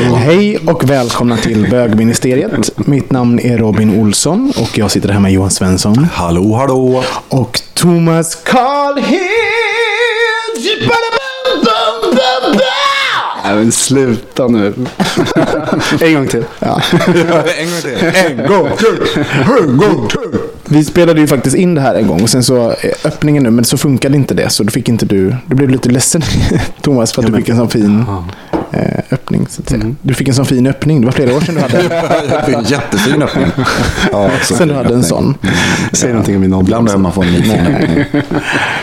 Hej och välkomna till bögministeriet. Mitt namn är Robin Olsson och jag sitter här med Johan Svensson. Hallå, hallå. Och Thomas Karlhed! Nej men sluta nu. en gång till. Ja. en gång till. En gång till! En gång till! Vi spelade ju faktiskt in det här en gång och sen så eh, öppningen nu, men så funkade inte det. Så då fick inte du, du blev lite ledsen Thomas för att du fick en sån fin eh, öppning. Så att säga. Du fick en sån fin öppning, det var flera år sedan du hade Jag fick en jättefin öppning. Ja, så Sen du hade en sån. Säg någonting om min. Ibland behöver man få en liten öppning.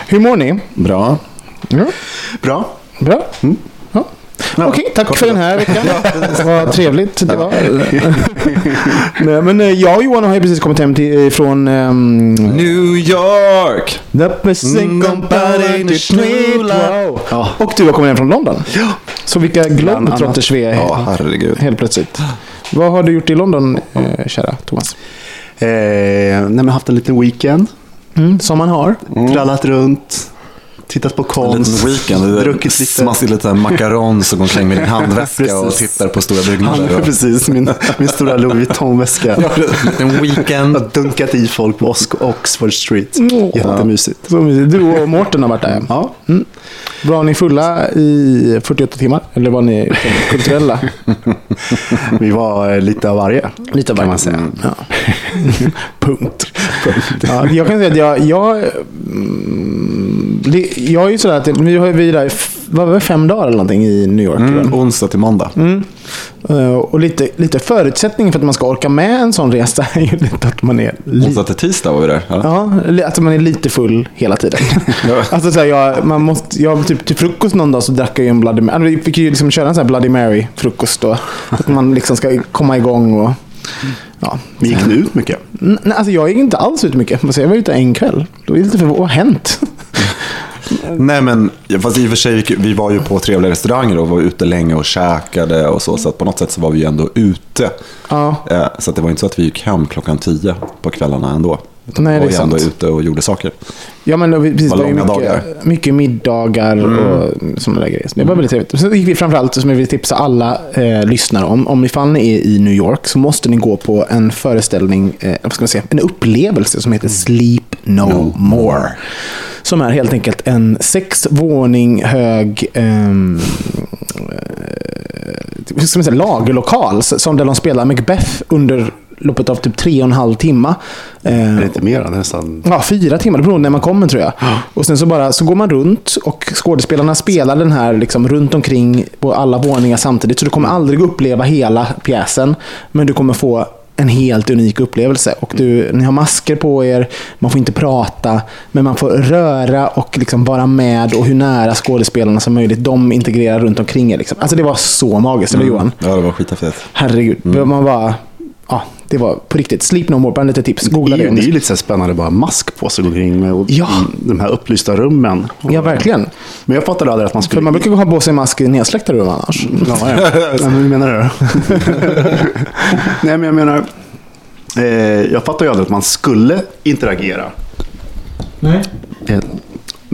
Hur mår ni? Bra. Ja. Bra. Bra. Ja. Okej, tack för den här veckan. Vad trevligt det var. Nej, men eh, jag och Johan har ju precis kommit hem till, eh, från um, New York. Wow. Ja. Och du har kommit hem från London. Ja. Så vilka globetrotters vi är Ja, herregud. helt plötsligt. Vad har du gjort i London, eh, kära Thomas? Eh, nej, men jag har haft en liten weekend. Mm, som man har. Trallat runt. Tittat på En konst. liten weekend. Du Druckit lite. smaskar lite macarons och går omkring med din handväska och tittar på stora byggnader. Ja, precis, min, min stora Louis Vuitton-väska. En weekend. Jag har dunkat i folk på Ox- Oxford Street. Jättemysigt. Så mysigt. Du och Mårten har varit där. Ja, Var ni fulla i 48 timmar? Eller var ni kulturella? vi var eh, lite av varje. Lite av kan varje. man säga. Ja. Punkt. Ja, jag kan säga att jag... Jag, mm, jag är ju sådär att vi har vi där, vad var det, fem dagar eller någonting i New York. Mm, onsdag till måndag. Eh, Och lite, lite förutsättning för att man ska orka med en sån resa är ju lite att man är lite Onsdag till tisdag var vi där. Ja. Ja, att man är lite full hela tiden. alltså, så här, jag, man måste, jag, typ, till frukost någon dag så drack jag ju en Bloody Mary. Alltså, Vi fick ju liksom köra en sån här Bloody Mary-frukost då. Att man liksom ska komma igång och... Ja. Gick ni ut mycket? N- Nej, alltså jag gick inte alls ut mycket. Jag var ute en kväll. Då är det lite för vad har hänt? Nej men, fast i och för sig, vi- var ju på trevliga restauranger och var ute länge och käkade och så. Så att på något sätt så var vi ju ändå ute. Ja. Eh, Så att det var inte så att vi gick hem klockan tio på kvällarna ändå. Utan Nej, det var är ju ändå ute och gjorde saker. Ja, men det, precis, var det var ju långa mycket, dagar. Mm. mycket middagar och sådana där grejer. Så det var väldigt trevligt. Sen gick vi framförallt, som jag vill tipsa alla eh, lyssnare om, om ifall ni är i New York så måste ni gå på en föreställning, eh, vad ska man säga, en upplevelse som heter Sleep No, More. Som är helt enkelt en sex våning hög ehm, eh, ska man säga, lagerlokal som där de spelar Macbeth under loppet av typ tre och en halv timme. Eh, inte mer? Nästan. Ja, fyra timmar. Det beror på när man kommer tror jag. Och sen så bara så går man runt och skådespelarna spelar den här liksom runt omkring på alla våningar samtidigt. Så du kommer aldrig uppleva hela pjäsen. Men du kommer få en helt unik upplevelse. Och du, ni har masker på er, man får inte prata, men man får röra och liksom vara med och hur nära skådespelarna som möjligt. De integrerar runt omkring er. Liksom. Alltså det var så magiskt, eller Johan? Ja, det var skithäftigt. Herregud. Man bara, ja, Det var på riktigt. Sleep No More, bara lite tips. Det Googla är, det. om det är ju lite så spännande bara mask på sig och gå med och, Ja. de här upplysta rummen. Ja, verkligen. Men jag fattade aldrig att man För skulle... man brukar ha på sig mask i nedsläckta rum annars. Ja, ja. Nej, men hur menar du? Nej, men jag menar... Eh, jag fattar ju aldrig att man skulle interagera Nej. eh,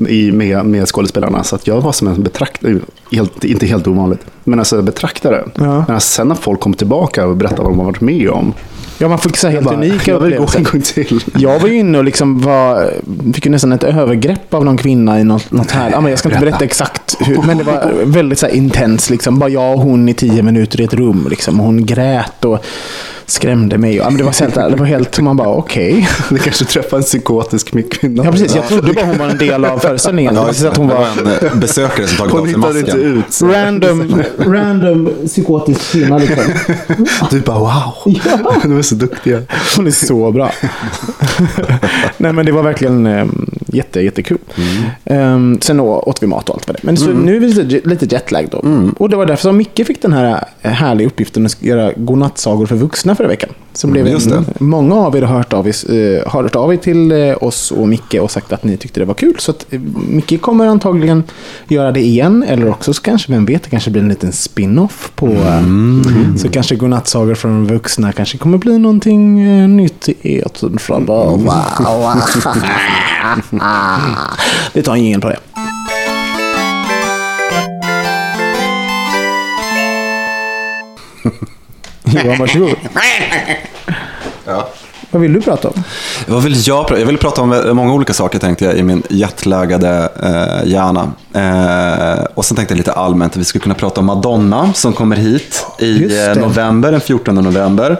i, med, med skådespelarna. Så att jag var som en betraktare, helt, inte helt ovanligt, men alltså betraktare. Ja. Men sen när folk kom tillbaka och berättade vad de har varit med om. Ja, man fick så här helt bara, unika jag vill gå en gång till. Jag var ju inne och liksom var, fick ju nästan ett övergrepp av någon kvinna i något, något här. Ja, men jag ska inte berätta exakt hur, men det var väldigt så intens. Liksom. Bara jag och hon i tio minuter i ett rum. Liksom. Och Hon grät och skrämde mig. Ja, men det var helt, det var helt, man bara okej. Du kanske träffade en psykotisk kvinna. Ja, precis. Jag trodde bara hon var en del av föreställningen. Ja, Ja, att det. hon det var en eh, besökare som tagit av sig hittade inte masken. ut. så- random, random psykotisk kvinna. Liksom. Du bara wow. De är så duktiga. Hon är så bra. Nej men det var verkligen eh, jätte, jättekul. Eh, sen då åt vi mat och allt vad det Men så nu är vi lite, lite jetlag då. Och det var därför som Micke fick den här härliga uppgiften att göra godnattsagor för vuxna förra veckan. Som blev just en, många av er har hört av, er, eh, har hört av er till eh, oss och Micke och sagt att ni tyckte det var kul. Så att, eh, Micke kommer antagligen göra det igen. Eller också så kanske, vem vet, det kanske blir en liten spin-off på... eh, Så kanske godnattsagor från vuxna kanske kommer bli någonting nytt i etern framöver. Vi tar en jingel på det. Johan, varsågod. Ja. Vad vill du prata om? Vad vill jag prata Jag vill prata om många olika saker tänkte jag i min jetlaggade eh, hjärna. Eh, och sen tänkte jag lite allmänt att vi skulle kunna prata om Madonna som kommer hit i eh, november, den 14 november.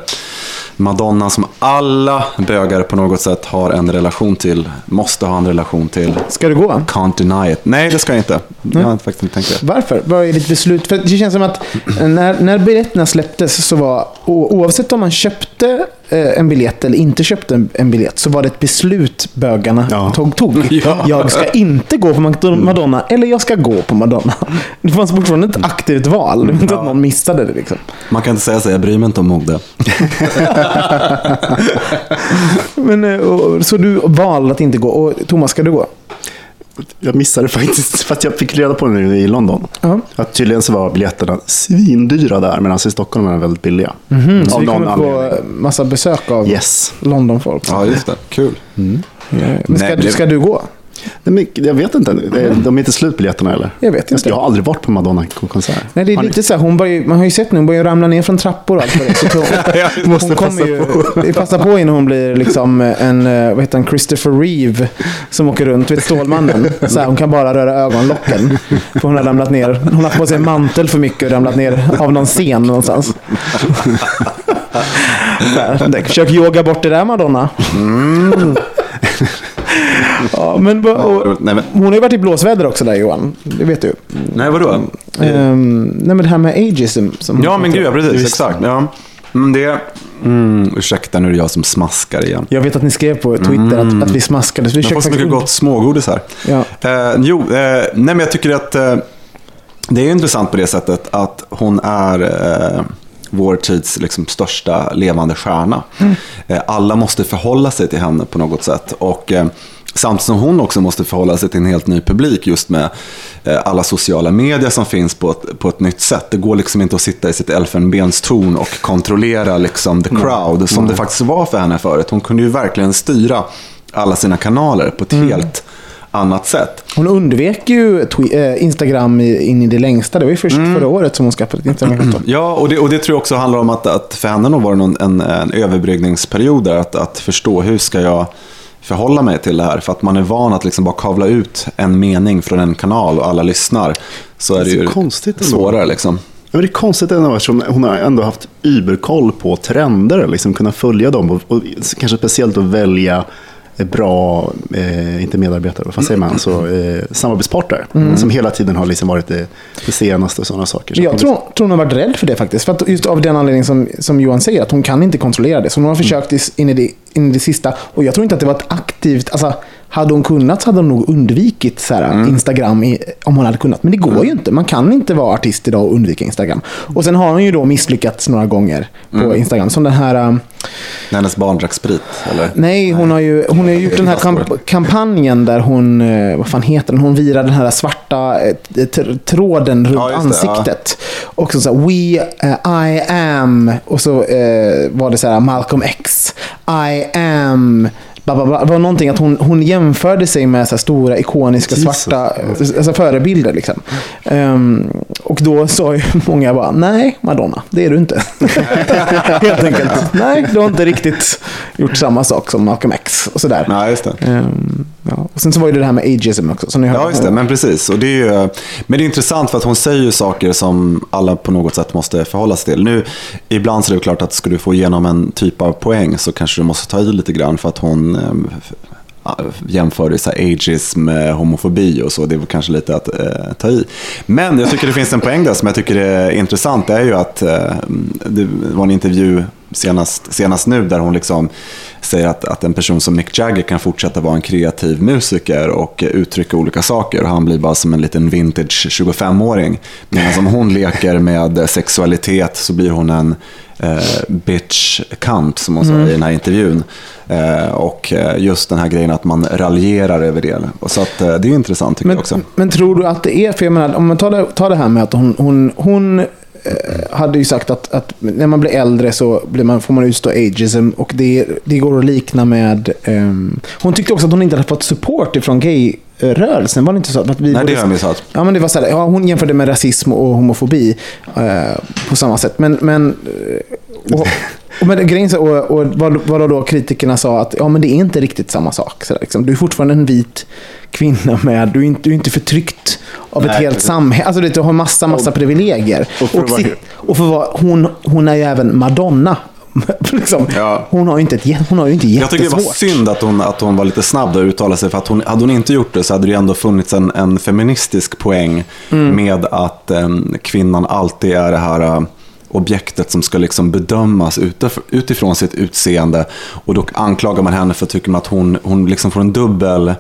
Madonna som alla bögar på något sätt har en relation till, måste ha en relation till. Ska du gå? Can't deny it. Nej, det ska jag inte. Jag har faktiskt inte tänkt det. Varför? Vad är ditt beslut? För det känns som att när, när biljetterna släpptes så var, oavsett om man köpte en biljett eller inte köpte en, en biljett, så var det ett beslut bögarna Ja. tog. tog. Jag ska inte gå på Mad- Madonna, eller jag ska gå på Madonna. Det fanns fortfarande ett aktivt val. Det var inte att någon missade det. Liksom. Man kan inte säga så, jag bryr mig inte om mode. Men, eh, och, så du valde att inte gå. Och Thomas, ska du gå? Jag missade faktiskt, för att jag fick reda på det nu i London. Ja. Att tydligen så var biljetterna svindyra där, medan i Stockholm är de väldigt billiga. Så Av vi kommer få massa besök av Yes. Londonfolk. Ja, just det. Kul. Men ska, Nej, du, det- ska du gå? Nej, men Jag vet inte, de är inte slut biljetterna eller? Jag vet inte. Jag har aldrig varit på Madonna-konsert. Nej, det är Har ni? lite så här, hon börjar, man har ju sett nu, hon börjar ramla ner från trappor och allt vad det är. Så hon, måste hon passa ju, det passar på innan hon blir liksom en, eh, vad heter han, Christopher Reeve som åker runt, vet Stålmannen. Så här, hon kan bara röra ögonlocken. För hon har ramlat ner, hon har haft på sig en mantel för mycket och ramlat ner av någon scen någonstans. Försök yoga bort det där Madonna. Ja, men, och, Nej, men, hon har ju varit i blåsväder också där Johan. Det vet du. nej vadå? Ehm, nej men det här med ageism. Som Ja, men gud, ja, precis. Exakt. Ja. Men det... Mm, ursäkta, nu är det jag som smaskar igen. Jag vet att ni skrev på Twitter att, att vi smaskade. Så vi Jag får så mycket gott smågodis här. Ja. Eh, jo, eh, nej, men jag tycker att eh, det är intressant på det sättet att hon är eh, vår tids liksom, största levande stjärna. Eh, alla måste förhålla sig till henne på något sätt. Och, eh, Samtidigt som hon också måste förhålla sig till en helt ny publik just med eh, alla sociala medier som finns på ett, på ett nytt sätt. Det går liksom inte att sitta i sitt elfenbenstorn och kontrollera liksom the crowd som det faktiskt var för henne förut. Hon kunde ju verkligen styra alla sina kanaler på ett helt annat sätt. Hon undvek ju eh, Instagram in i det längsta. Det var ju först Mm. förra året som hon skaffade ett Instagramkonto. Ja, och det, och det tror jag också handlar om att, att för henne nog var det någon, en, en överbryggningsperiod där, att, att förstå hur ska jag förhålla mig till det här. För att man är van att liksom bara kavla ut en mening från en kanal och alla lyssnar. Så är det, Det är så ju konstigt svårare liksom. Ja, men det är konstigt ändå eftersom hon har ändå haft überkoll på trender, liksom kunna följa dem och, och kanske speciellt att välja bra, eh, inte medarbetare, vad säger man, så, eh, samarbetspartner. Som hela tiden har liksom varit det, det senaste och sådana saker. Så Jag tror, tror hon har varit rädd för det faktiskt. För att just av den anledningen som, som Johan säger, att hon kan inte kontrollera det. Så hon har försökt i- in i det, in i det sista. Och jag tror inte att det var ett aktivt... Alltså, hade hon kunnat så hade hon nog undvikit så här, Instagram i, om hon hade kunnat. Men det går ju inte. Man kan inte vara artist idag och undvika Instagram. Och sen har hon ju då misslyckats några gånger på Instagram. Som den här... um, När hennes barn drack sprit, eller? Nej, hon har ju hon har ju gjort den här kamp- kampanjen där hon, eh, vad fan heter den, hon virar den här svarta eh, tr- tråden runt Ja, det, ja. ansiktet. Och så, så här, we, eh, I am, och så eh, var det så här Malcolm X, I am, bla, bla, bla. Det var någonting att hon, hon jämförde sig med så stora ikoniska Jesus. svarta alltså förebilder. Liksom. Ehm, och då sa ju många bara, nej Madonna, det är du inte. Helt enkelt. Nej, du har inte riktigt gjort samma sak som Malcolm X och sådär. Nej, just det. Ehm, ja. Och sen så var ju det här med ageism också. Som ni hörde. Ja, just det. Men precis. Och det är ju, men det är intressant för att hon säger ju saker som alla på något sätt måste förhålla sig till. Nu, ibland så är det klart att ska du få igenom en typ av poäng så kanske du måste ta i lite grann för att hon eh, jämförde så här ageism eh, homofobi och så. Det var kanske lite att eh, ta i. Men jag tycker det finns en poäng där som jag tycker är intressant. Det är ju att eh, det var en intervju senast, senast nu där hon liksom säger att, att en person som Mick Jagger kan fortsätta vara en kreativ musiker och uttrycka olika saker. Och han blir bara som en liten vintage 25-åring. Medan om hon leker med sexualitet så blir hon en eh, bitch kant som hon sa i den här intervjun. Eh, och eh, just den här grejen att man raljerar över det. Så att, eh, det är intressant tycker Men, jag också. men tror du att det är, för jag menar, om man tar det, tar det här med att hon, hon, hon Eh, hade ju sagt att, att när man blir äldre så blir man, får man utstå ageism och det, det går att likna med... Um, hon tyckte också att hon inte hade fått support ifrån gay gay-rörelsen. Var det inte så? Att vi Nej, det har jag missat. Ja, men det var så här, ja, hon jämförde med rasism och homofobi eh, på samma sätt. Men, men, eh, och, och, men grejen, så- och, och vad, vad då kritikerna sa att ja, men det är inte riktigt samma sak. Så där, liksom. Du är fortfarande en vit kvinna med, du är inte, du är inte förtryckt av ett Nej, helt precis. samhälle. Alltså, du har massa, massa privilegier. och för si- och för vad, hon, hon är ju även Madonna. liksom. Ja. Hon har ju inte, ett, hon har ju inte Jag tycker det var jättesvårt. synd att hon, att hon var lite snabb där och uttalade sig. För att hon, hade hon inte gjort det så hade det ju ändå funnits en, en feministisk poäng med att em, kvinnan alltid är det här eh, objektet som ska liksom bedömas utif- utifrån sitt utseende. Och då anklagar man henne för att tycker man att hon, hon liksom får en dubbel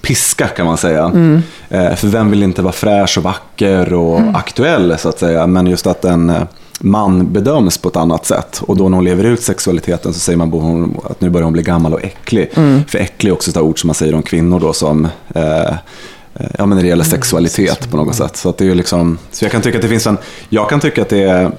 piska kan man säga. Eh, för vem vill inte vara fräsch och vacker och aktuell så att säga. Men just att en man bedöms på ett annat sätt. Och då när hon lever ut sexualiteten så säger man att nu börjar hon bli gammal och äcklig. För äcklig är också ett ord som man säger om kvinnor då som eh, eh, Ja, men när det gäller sexualitet på något sätt. Så, att det är liksom, så jag kan tycka att det finns en... Jag kan tycka att det är...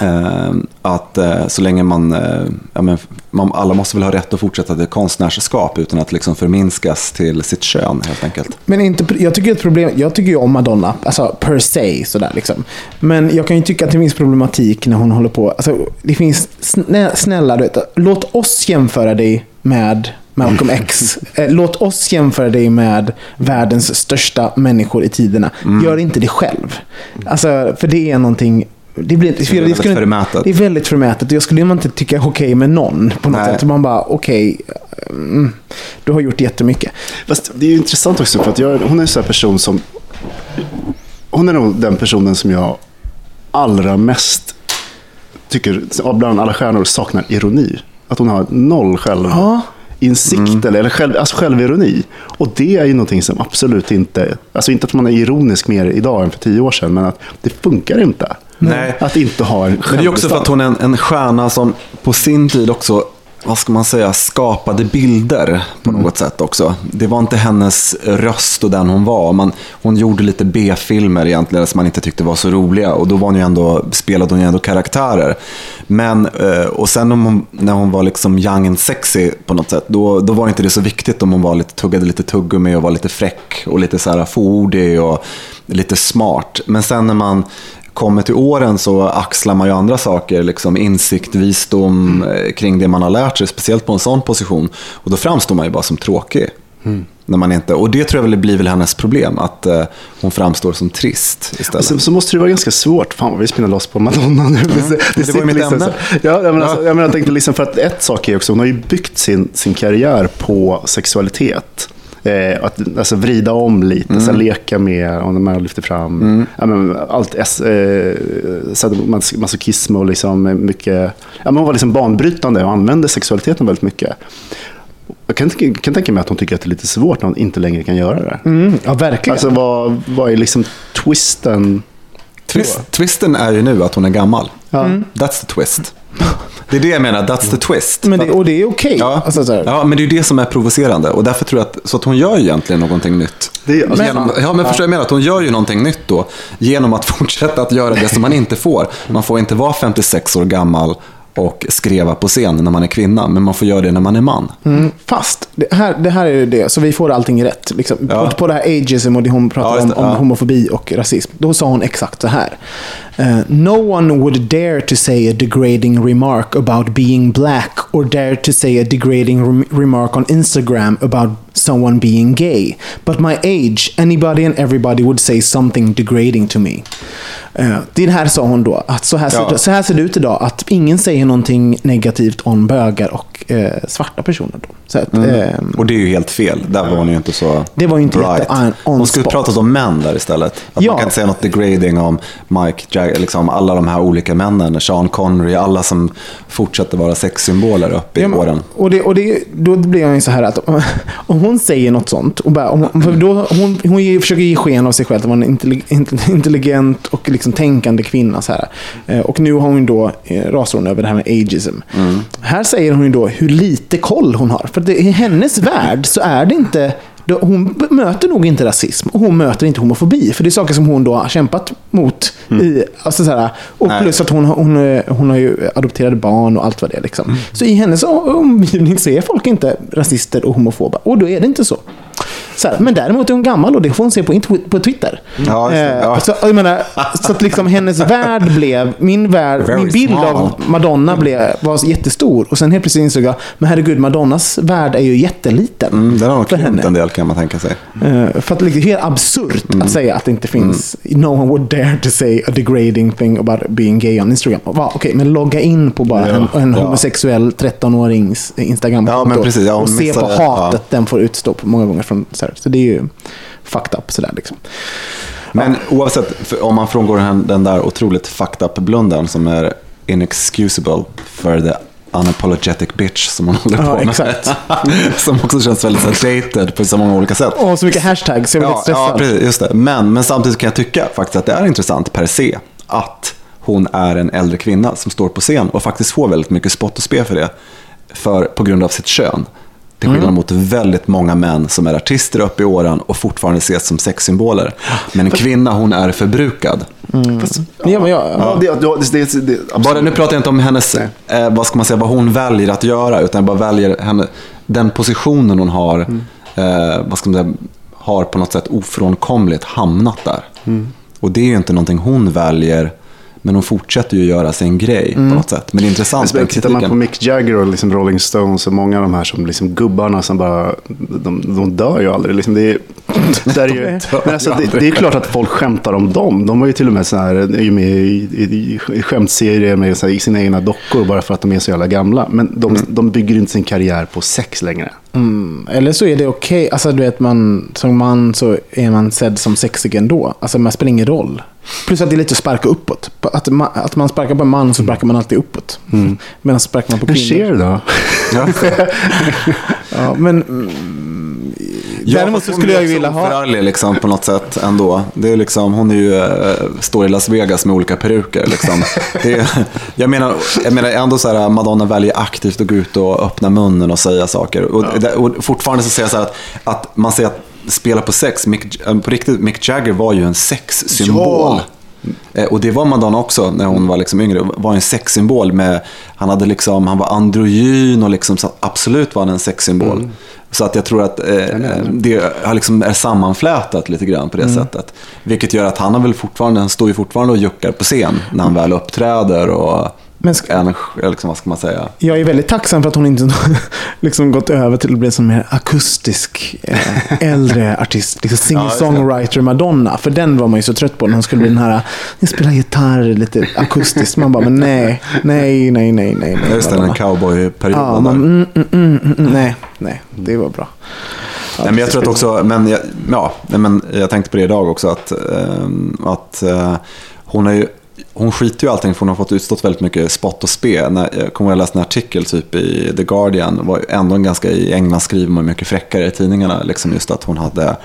Eh, att eh, så länge man, eh, ja, men, man... Alla måste väl ha rätt att fortsätta till konstnärskap utan att liksom förminskas till sitt kön helt enkelt. Men inte, jag tycker ett problem, jag tycker ju om Madonna, alltså per se sådär liksom. Men jag kan ju tycka att det finns problematik när hon håller på, alltså det finns, snä, snälla du vet, låt oss jämföra dig med Malcolm X. Eh, Låt oss jämföra dig med världens största människor i tiderna. Gör inte det själv. Alltså, för det är någonting det, blir, det, väldigt förmätet. Det är väldigt förmätet. och Jag skulle inte tycka okej med någon på något Nej. sätt. Man bara, okej, mm, du har gjort jättemycket. Fast det är ju intressant också för att jag, hon är en sån här person som... Hon är nog den personen som jag allra mest tycker, bland alla stjärnor, saknar ironi. Att hon har noll själv... Ja. Insikt eller, eller själv, alltså självironi. Och det är ju någonting som absolut inte, alltså inte att man är ironisk mer idag än för tio år sedan, men att det funkar inte. Nej. Att inte ha en Men det är också för att hon är en, en stjärna som på sin tid också, vad ska man säga, skapade bilder på något sätt också. Det var inte hennes röst och den hon var. Man, hon gjorde lite B-filmer egentligen som man inte tyckte var så roliga och då var hon ju ändå, spelade hon ju ändå karaktärer. Men, eh, och sen om hon, när hon var liksom young and sexy på något sätt, då, då var inte det så viktigt om hon var lite, tuggade lite tuggummi och var lite fräck och lite så här fåordig och lite smart. Men sen när man kommer till åren så axlar man ju andra saker, liksom insikt, visdom eh, kring det man har lärt sig, speciellt på en sån position. Och då framstår man ju bara som tråkig. När man inte, och det tror jag väl blir väl hennes problem, att eh, hon framstår som trist istället. sen så måste det vara ganska svårt. Fan vad vi spinner loss på Madonna nu. Det, Mm. det var ju mitt liksom ämne. så- Ja, jag, menar, alltså, jag, menar, jag tänkte liksom för att ett sak är också, hon har ju byggt sin, sin karriär på sexualitet. Eh, att alltså, vrida om lite, Mm. så leka med, om man lyfter fram ja, men, allt, eh, sadomasochism och liksom mycket, ja, men hon var liksom banbrytande och använde sexualiteten väldigt mycket. Jag kan, kan tänka mig att hon tycker att det är lite svårt när hon inte längre kan göra det. Mm, ja, verkligen. Alltså vad, vad är liksom twisten? Twist, twisten är ju nu att hon är gammal. That's the twist. Det är det jag menar, that's the twist. men det, och det är okej. Ja, Alltså, ja, men det är ju det som är provocerande. Och därför tror jag att, så att hon gör ju egentligen någonting nytt. Det är- alltså- genom, ja, men förstår jag menar? Att hon gör ju någonting nytt då. Genom att fortsätta att göra det som man inte får. Man får inte vara 56 år gammal och skreva på scen när man är kvinna. Men man får göra det när man är man. Mm, fast, det här, det här är ju det, så vi får allting rätt. Liksom. Ja. På, på det här ageism och det hon pratar Ja, om, om ja. homofobi och rasism. Då sa hon exakt så här. Eh, no one would dare to say a degrading remark about being black or dare to say a degrading rem- remark on Instagram about someone being gay. But my age, anybody and everybody would say something degrading to me. Eh, det här sa hon då, att så här, ser, Ja. så här ser det ut idag. Att ingen säger någonting negativt om bögar och eh, svarta personer. Då. Att, ehm, Och det är ju helt fel. Där var hon ju inte så Det var ju inte on- on Hon skulle pratat om män där istället. Att Ja. Man kan inte säga något degrading om Mike Jagger, liksom alla de här olika männen. Sean Connery, alla som fortsätter vara sexsymboler uppe i Ja, men- åren. Och, det, och det, då blir jag ju så här att om, hon säger något sånt, och bara, om, då, hon, hon försöker ge sken av sig själv att vara en intelli- inte- intelligent och liksom tänkande kvinna. Så här. Eh, Och nu har hon då, eh, rasar över det här med ageism. Här säger hon ju då hur lite koll hon har. För det, i hennes värld så är det inte hon möter nog inte rasism och hon möter inte homofobi. För det är saker som hon då har kämpat mot. I, alltså så här, och Nej. plus att hon, har- hon, eh, hon har ju adopterade barn och allt vad det är. Liksom. Mm. Så i hennes omgivning så är folk inte rasister och homofoba. Och då är det inte så. Så här, men däremot är hon gammal och det får hon se på, på Twitter. Ja, just det, Eh, ja. så, jag menar, så att liksom hennes värld blev, min, värld, Very min bild small. av Madonna blev, var jättestor. Och sen helt plötsligt insåg jag, men herregud, Madonnas värld är ju jätteliten. Mm, den har nog krympt en del kan man tänka sig. Eh, för att det är helt absurt Mm. att säga att det inte finns No one would dare to say a degrading thing about being gay on Instagram. Okej, men logga in på bara en, en Ja. homosexuell 13-årings Instagram Ja. Ja, och se på hatet ja. den får utstå på många gånger. Från, så, här. så det är ju fucked up sådär liksom. Men oavsett, för om man frångår den, den där otroligt fucked up blundern som är inexcusable för the unapologetic bitch som hon håller Ja, på med. exakt. som också känns väldigt så dated på så många olika sätt. Åh, så mycket hashtags, jag blir Ja, lite stressad. ja, precis. Just det. Men, men samtidigt kan jag tycka faktiskt att det är intressant per se att hon är en äldre kvinna som står på scen och faktiskt får väldigt mycket spott och spe för det. För, på grund av sitt kön. Till Mm. skillnad mot väldigt många män som är artister upp i åren och fortfarande ses som sexsymboler. Men en kvinna, hon är förbrukad. Fast, Ja, men jag, ja, det, ja, det, det, det, absolut. Bara, nu pratar jag inte om hennes, eh, vad ska man säga, vad hon väljer att göra, utan jag bara väljer henne, den positionen hon har, Mm. eh, vad ska man säga, har på något sätt ofrånkomligt hamnat där. Mm. Och det är ju inte någonting hon väljer, men hon fortsätter ju göra sin grej Mm. på något sätt. Men det är intressant Men med tittar man på. Mick Jagger och liksom Rolling Stones och många av de här som liksom gubbarna som bara, de, de dör ju aldrig. Liksom det, är, det, är ju, men alltså, det, det är klart att folk skämtar om dem. De var ju till och med så här, är ju med i, i, i skämtserier med så här, i sina egna dockor bara för att de är så jävla gamla. Men de, Mm. de bygger inte sin karriär på sex längre. Mm, eller så är det okej. Alltså du vet, man, som man så är man sedd som sexig ändå. Alltså man spelar ingen roll. Plus att det är lite att sparka uppåt. Att man, att man sparkar på en man så sparkar man alltid uppåt. Medan sparkar man på Men kvinnor. Cher då? Ja. Ja, men mm, Ja, däremot så hon skulle jag ju vilja ha... oförarglig liksom, på något sätt ändå. Det är liksom, hon är ju, eh, står i Las Vegas med olika peruker. Liksom. Det är, jag, menar, jag menar ändå så här, Madonna väljer aktivt att gå ut och öppna munnen och säga saker. Och, det- och fortfarande så säger jag så här att, att man säger att spela på sex, Mick, eh, på riktigt, Mick Jagger var ju en sexsymbol. Eh, Och det var Madonna också när hon var liksom yngre. Var en sexsymbol. Med, han, hade liksom, han var androgyn och liksom, absolut var han en sexsymbol. Så att jag tror att eh, det har liksom är sammanflätat lite grann på det sättet. Vilket gör att han har väl fortfarande, han står ju fortfarande och juckar på scen när han väl uppträder. Och Men är en, liksom, vad ska man säga? Jag är väldigt tacksam för att hon inte liksom gått över till att bli en mer akustisk, eh, äldre artist. Liksom singer-songwriter Madonna. För den var man ju så trött på när hon skulle bli den här, jag spelar gitarr lite akustiskt. Man bara, men nej, nej, nej, nej, nej. nej Just den cowboyperioden Ja, man, mm, mm, mm, mm, nej, nej, det var bra. Ja, Nej, men jag tror att också, men jag, ja, men jag tänkte på det idag också, att, ehm, att eh, hon har ju hon skiter ju i allting för hon har fått utstått väldigt mycket spott och spe. När, jag kommer ihåg att jag läste en artikel typ i The Guardian. Var ändå en ganska, I England skriver man mycket fräckare i tidningarna. Liksom just att hon hade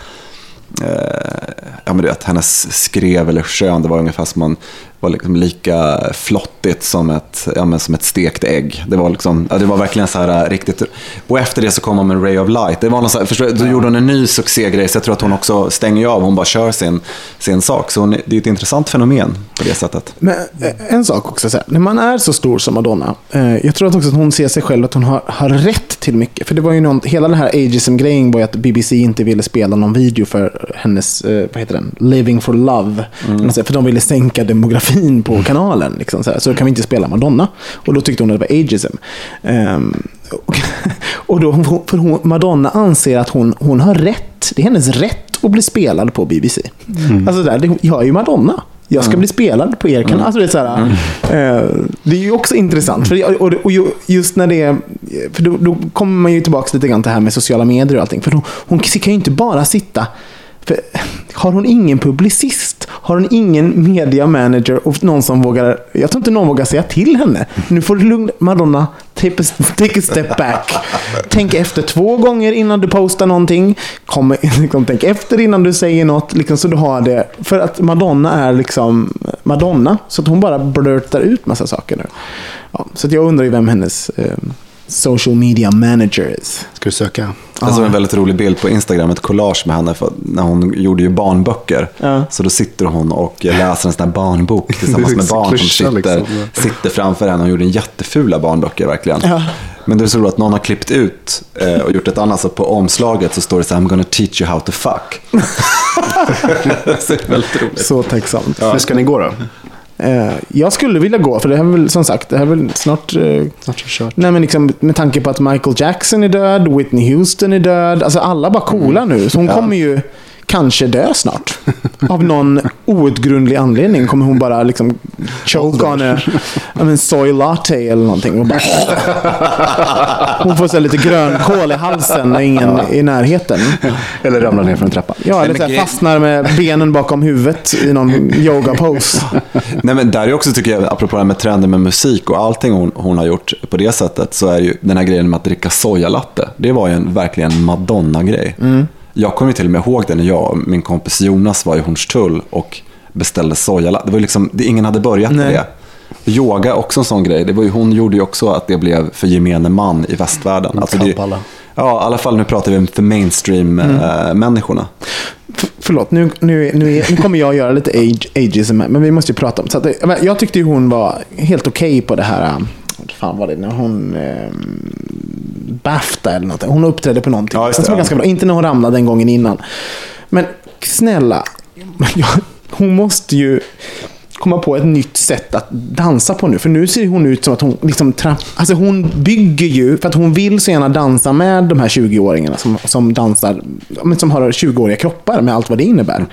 Eh, ja men du vet, hennes skrev eller skön, det var ungefär som man var liksom lika flottigt som ett, ja, men som ett stekt ägg. Det var, liksom, ja, det var verkligen så här äh, riktigt. Och efter det så kom hon med Ray of Light. Det var någon så här, förstår, då gjorde hon en ny succégrej, så jag tror att hon också stänger av, hon bara kör sin, sin sak. Så hon, det är ett intressant fenomen på det sättet. Men eh, en sak också, så här, när man är så stor som Madonna, eh, jag tror att också att hon ser sig själv att hon har, har rätt till mycket. För det var ju någon, hela den här ageism-grejen var ju att BBC inte ville spela någon video för hennes, eh, vad heter den, Living for Love. Mm. För de ville sänka demografin på kanalen. Liksom, så, här, så kan vi inte spela Madonna. Och då tyckte hon att det var ageism. Um, och, och då, för hon, Madonna anser att hon, hon har rätt, det är hennes rätt att bli spelad på BBC. Mm. Alltså där, det, jag är ju Madonna. Jag ska mm. bli spelad på er kanal. Mm. Alltså det, är så här, mm. eh, det är ju också intressant. För, och, och just när det är, för då, då, kommer man ju tillbaka lite grann till det här med sociala medier och allting. För hon, hon kan ju inte bara sitta för har hon ingen publicist? Har hon ingen media manager och någon som vågar... Jag tror inte någon vågar säga till henne. Nu får du lugna Madonna, take a, take a step back. Tänk efter två gånger innan du postar någonting. Kom, liksom, tänk efter innan du säger något. Liksom, så du har det. För att Madonna är liksom Madonna. Så att hon bara blurtar ut massa saker nu. Ja, så att jag undrar ju vem hennes... Eh, social media manager är. Ska du söka? Jag såg en väldigt rolig bild på Instagram, ett collage med henne, för när hon gjorde ju barnböcker. Ja. Så då sitter hon och läser en sån här barnbok tillsammans med barn som sitter, liksom. sitter framför henne. Hon gjorde en jättefula barnböcker verkligen. Ja. Men det är så roligt att någon har klippt ut eh, och gjort ett annat, så på omslaget så står det så här, I'm gonna teach you how to fuck. så det är väldigt roligt. Så tacksamt. Ja. Hur ska ni gå då? Eh, jag skulle vilja gå, för det här är väl som sagt, det här är väl snart... Eh, snart kört. Nej, men liksom, med tanke på att Michael Jackson är död, Whitney Houston är död. Alltså alla bara coola mm. nu. Så hon ja. kommer ju kanske dö snart. Av någon outgrundlig anledning kommer hon bara liksom choke on a, en soy latte eller någonting. Och bara, hon får så lite grönkål i halsen när ingen är i närheten. Eller ramlar ner från en trappa. Ja, eller så fastnar med benen bakom huvudet i någon yoga-pose. Nej, men där är också, tycker jag, apropå det här med trender med musik och allting hon, hon har gjort på det sättet, så är ju den här grejen med att dricka sojalatte, det var ju en, verkligen Madonna-grej. Mm. Jag kommer till och med ihåg det när jag och min kompis Jonas var i Hornstull och beställde sojalatte. Det var liksom, det, ingen hade börjat med det. Yoga är också en sån grej. Det var ju, hon gjorde ju också att det blev för gemene man i västvärlden. Alltså det, ja, i alla fall nu pratar vi för mainstream-människorna. Mm. Äh, förlåt, nu, nu, nu, nu kommer jag göra lite age, ageism, men vi måste ju prata om det. Jag tyckte ju hon var helt okej okay på det här fan var det, när hon... Eh, Bafta eller något. Hon uppträdde på någonting. Ja, det, var ganska bra. Inte när hon ramlade den gången innan. Men snälla, hon måste ju komma på ett nytt sätt att dansa på nu. För nu ser hon ut som att hon liksom alltså hon bygger ju, för att hon vill så gärna dansa med de här 20-åringarna som, som dansar, som har 20-åriga kroppar med allt vad det innebär.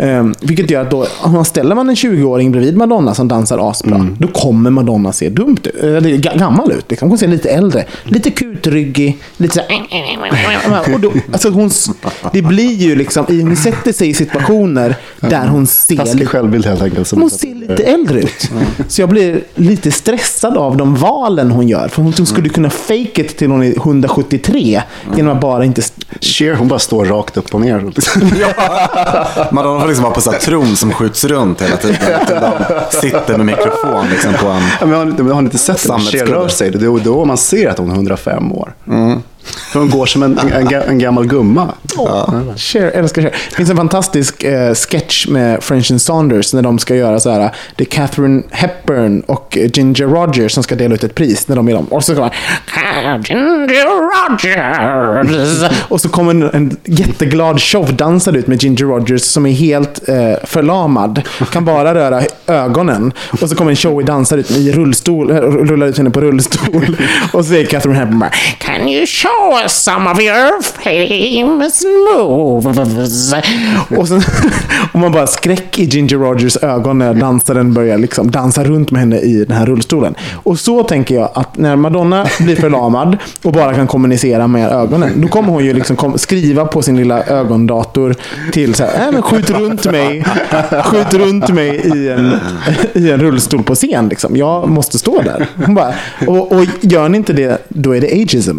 um, vilket gör att då, om man ställer man en 20-åring bredvid Madonna som dansar asbra, mm. då kommer Madonna se dumt ut, eller gammal ut. Liksom. Hon ser lite äldre, lite kutryggig, lite så och då, alltså hon, Det blir ju liksom, hon sätter sig i situationer där hon ser... Taskig självbild helt enkelt ser lite äldre ut. Så jag blir lite stressad av de valen hon gör. För hon skulle kunna fake it till hon är 173 genom att bara inte... Cher, hon bara står rakt upp och ner. ja. Madonna får liksom vara på så tron som skjuts runt hela tiden. De sitter med mikrofon liksom på en... Ja, men har, ni, har ni inte sett när Cher rör sig? Det är då man ser att hon är 105 år. Mm. Hon går som en, en, en gammal gumma. Oh, Cher, älskar Cher. Det finns en fantastisk eh, sketch med French and Saunders när de ska göra så här. Det är Catherine Hepburn och Ginger Rogers som ska dela ut ett pris när de är de. Och så kommer Ginger Rogers. Och så kommer en, en jätteglad showdansare ut med Ginger Rogers som är helt eh, förlamad. Kan bara röra ögonen. Och så kommer en showig dansare ut i rullstol, rullar ut henne på rullstol. Och så säger Catherine Hepburn bara, Can you show some of your famous moves. Och, sen, och man bara skräck i Ginger Rogers ögon när dansaren börjar liksom dansa runt med henne i den här rullstolen. Och så tänker jag att när Madonna blir förlamad och bara kan kommunicera med ögonen, då kommer hon ju liksom kom, skriva på sin lilla ögondator till så här, äh, men skjut runt mig, skjut runt mig i en, i en rullstol på scen. Liksom. Jag måste stå där. Hon bara, och, och gör ni inte det, då är det ageism.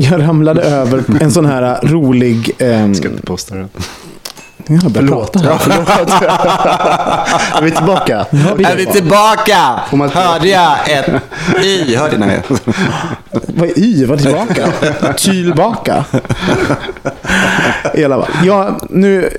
jag ramlade över en sån här rolig... Um, Ska inte posta det. jag börjar prata här. Ja, förlåt. är vi tillbaka? Är vi tillbaka? Hörde jag ett y? Hörde ni? Vad är y? Vad är tillbaka? Tylbaka? Fall. Ja, nu,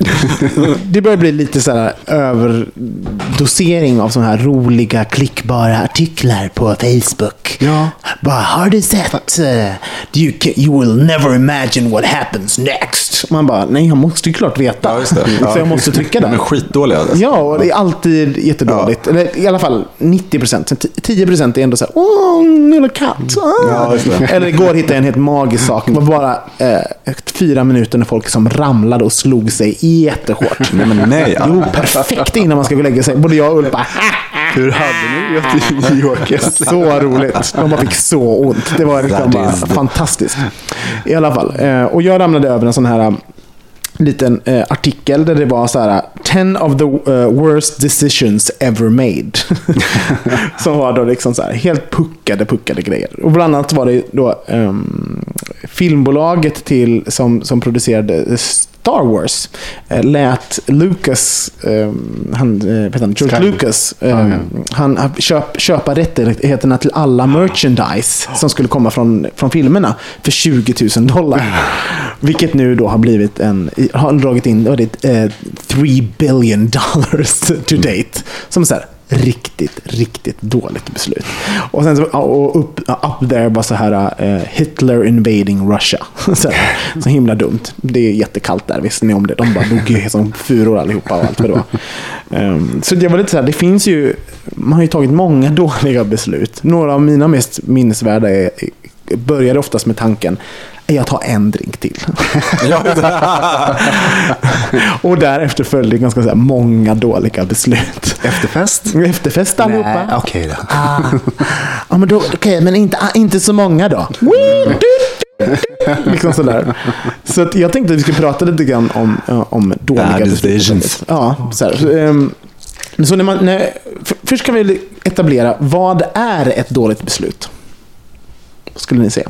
det börjar bli lite så här överdosering av sådana här roliga klickbara artiklar på Facebook. Ja. Bara, har du sett? Uh, you, can, you will never imagine what happens next. Man bara, nej jag måste ju klart veta. Ja, just det. Så jag måste trycka De är där. skitdåliga. Alltså. Ja, och det är alltid jättedåligt. Eller i alla fall 90 procent. 10 procent är ändå så här, åh, lilla katt. Ja. Eller igår hittade jag en helt magisk sak. Det var bara eh, fyra minuter när folk som ramlade och slog sig jättehårt. Nej, men nej. Jo, perfekt innan man ska gå och lägga sig. Både jag och Ulf bara, Hur hade ni det i New York? så roligt. De bara fick så ont. Det var liksom bara fantastiskt. I alla fall. Eh, och jag ramlade över en sån här liten eh, artikel där det var så här 10 of the eh, worst decisions ever made. Som var då liksom så här helt puckade, puckade grejer. Och bland annat var det då ehm, filmbolaget till, som, som producerade Star Wars eh, lät Lucas, ehm, han, eh, han, George Skywalker. Lucas, ehm, han han köp, köpa rättigheterna till alla merchandise som skulle komma från, från filmerna för 20 000 dollar. Vilket nu då har blivit en, har dragit in vad det, eh, 3 billion dollars to date. Som så här, riktigt, riktigt dåligt beslut. Och sen så, och upp, up there var så här uh, Hitler invading Russia. Så, här, så himla dumt. Det är jättekallt där, visste ni om det? De bara dog ju som furor allihopa och allt vad det var. Um, så det var lite så här, det finns ju, man har ju tagit många dåliga beslut. Några av mina mest minnesvärda är, började oftast med tanken, jag tar en drink till. Och därefter följde ganska så många dåliga beslut. Efterfest? Efterfest allihopa. Nej, okej då. Ah. Ja, men då, okej, men inte, ah, inte så många då. liksom sådär. Så att jag tänkte att vi skulle prata lite grann om, eh, om dåliga Bad beslut. Ja, så, ehm, så när man, när, för, först kan vi etablera, vad är ett dåligt beslut? Skulle ni säga?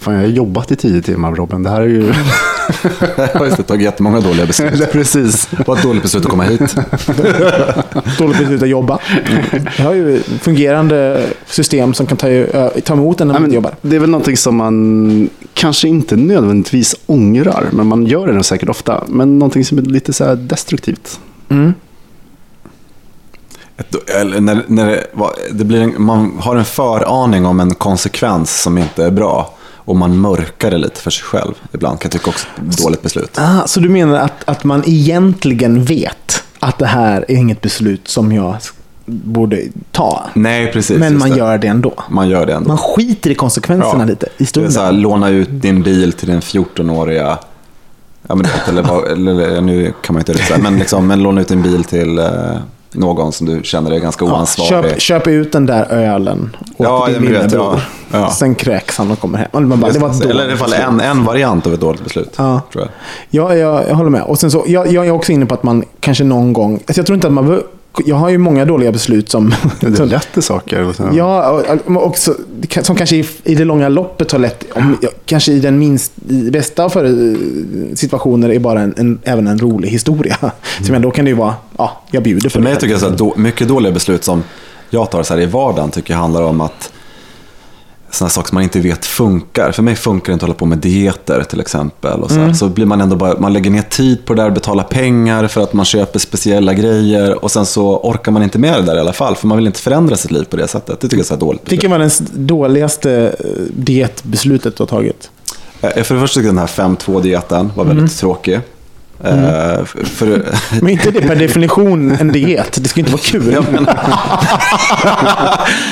Fan, jag har jobbat i tio timmar Robin. Det här är ju... Ja, just det, tagit jättemånga dåliga beslut. Ja, precis. Det var ett dåligt beslut att komma hit. Dåligt beslut att jobba. Jag har ju fungerande system som kan ta, ta emot en när man inte jobbar. det är väl någonting som man kanske inte nödvändigtvis ångrar, men man gör det nog säkert ofta. Men någonting som är lite så här destruktivt. Ett, eller när, när det, det blir en, man har en föraning om en konsekvens som inte är bra. Och man mörkar det lite för sig själv. Ibland kan jag tycka också det ett dåligt beslut. Ah, så du menar att, att man egentligen vet att det här är inget beslut som jag borde ta? Nej, precis. Men man det. gör det ändå. Man gör det ändå. Man skiter i konsekvenserna lite i Det är stunden. så här, låna ut din bil till din 14-åriga... Ja, men, eller, vad- eller, eller, nu kan man inte riktigt säga, men, liksom, men låna ut din bil till eh, någon som du känner är ganska oansvarig. Köp, köp ut den där ölen åt Ja, din lillebror. ja. Ja. Sen kräks han och kommer hem. Eller bara, det var ett eller i alla fall en, en variant av ett dåligt beslut. Ja. Tror jag. Ja, jag, jag håller med. Och sen så, jag, jag är också inne på att man kanske någon gång... Alltså jag tror inte att man... Jag har ju många dåliga beslut som... Det lätt saker. och så- Ja, och- och som kanske i, i det långa loppet har lett, om, kanske i den minst, i bästa av före- situationer är bara en, en, även en rolig historia. Så men då kan det ju vara, ja, jag bjuder För för mig det. tycker jag så här, då, mycket dåliga beslut som jag tar så här i vardagen tycker jag handlar om att sådana saker som man inte vet funkar. För mig funkar det inte att hålla på med dieter till exempel. Och så, Mm. så blir man ändå bara, man lägger ner tid på det där, betalar pengar för att man köper speciella grejer och sen så orkar man inte med det där i alla fall. För man vill inte förändra sitt liv på det sättet. Det tycker jag är så dåligt. Vilken var den s- dåligaste eh, dietbeslutet du har tagit? Eh, För det första tycker jag den här 5-2-dieten var väldigt Mm. tråkig. Eh, för, för, Men inte det per definition en diet. Det ska inte vara kul. jag menar,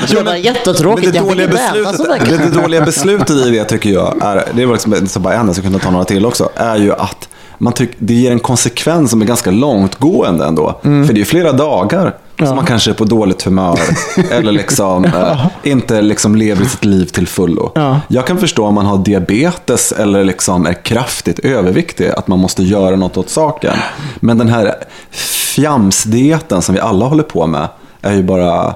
det var jättetråkigt. Men det Jag dåliga, beslutet, det dåliga beslutet i det tycker jag, är, det var liksom så bara en, så kunde jag ta några till också, är ju att man tyck, det ger en konsekvens som är ganska långtgående ändå. För det är flera dagar som man kanske är på dåligt humör eller liksom, eh, inte liksom lever sitt liv till fullo. Ja. Jag kan förstå om man har diabetes eller liksom är kraftigt överviktig, att man måste göra något åt saken. Men den här fjamsdieten som vi alla håller på med är ju bara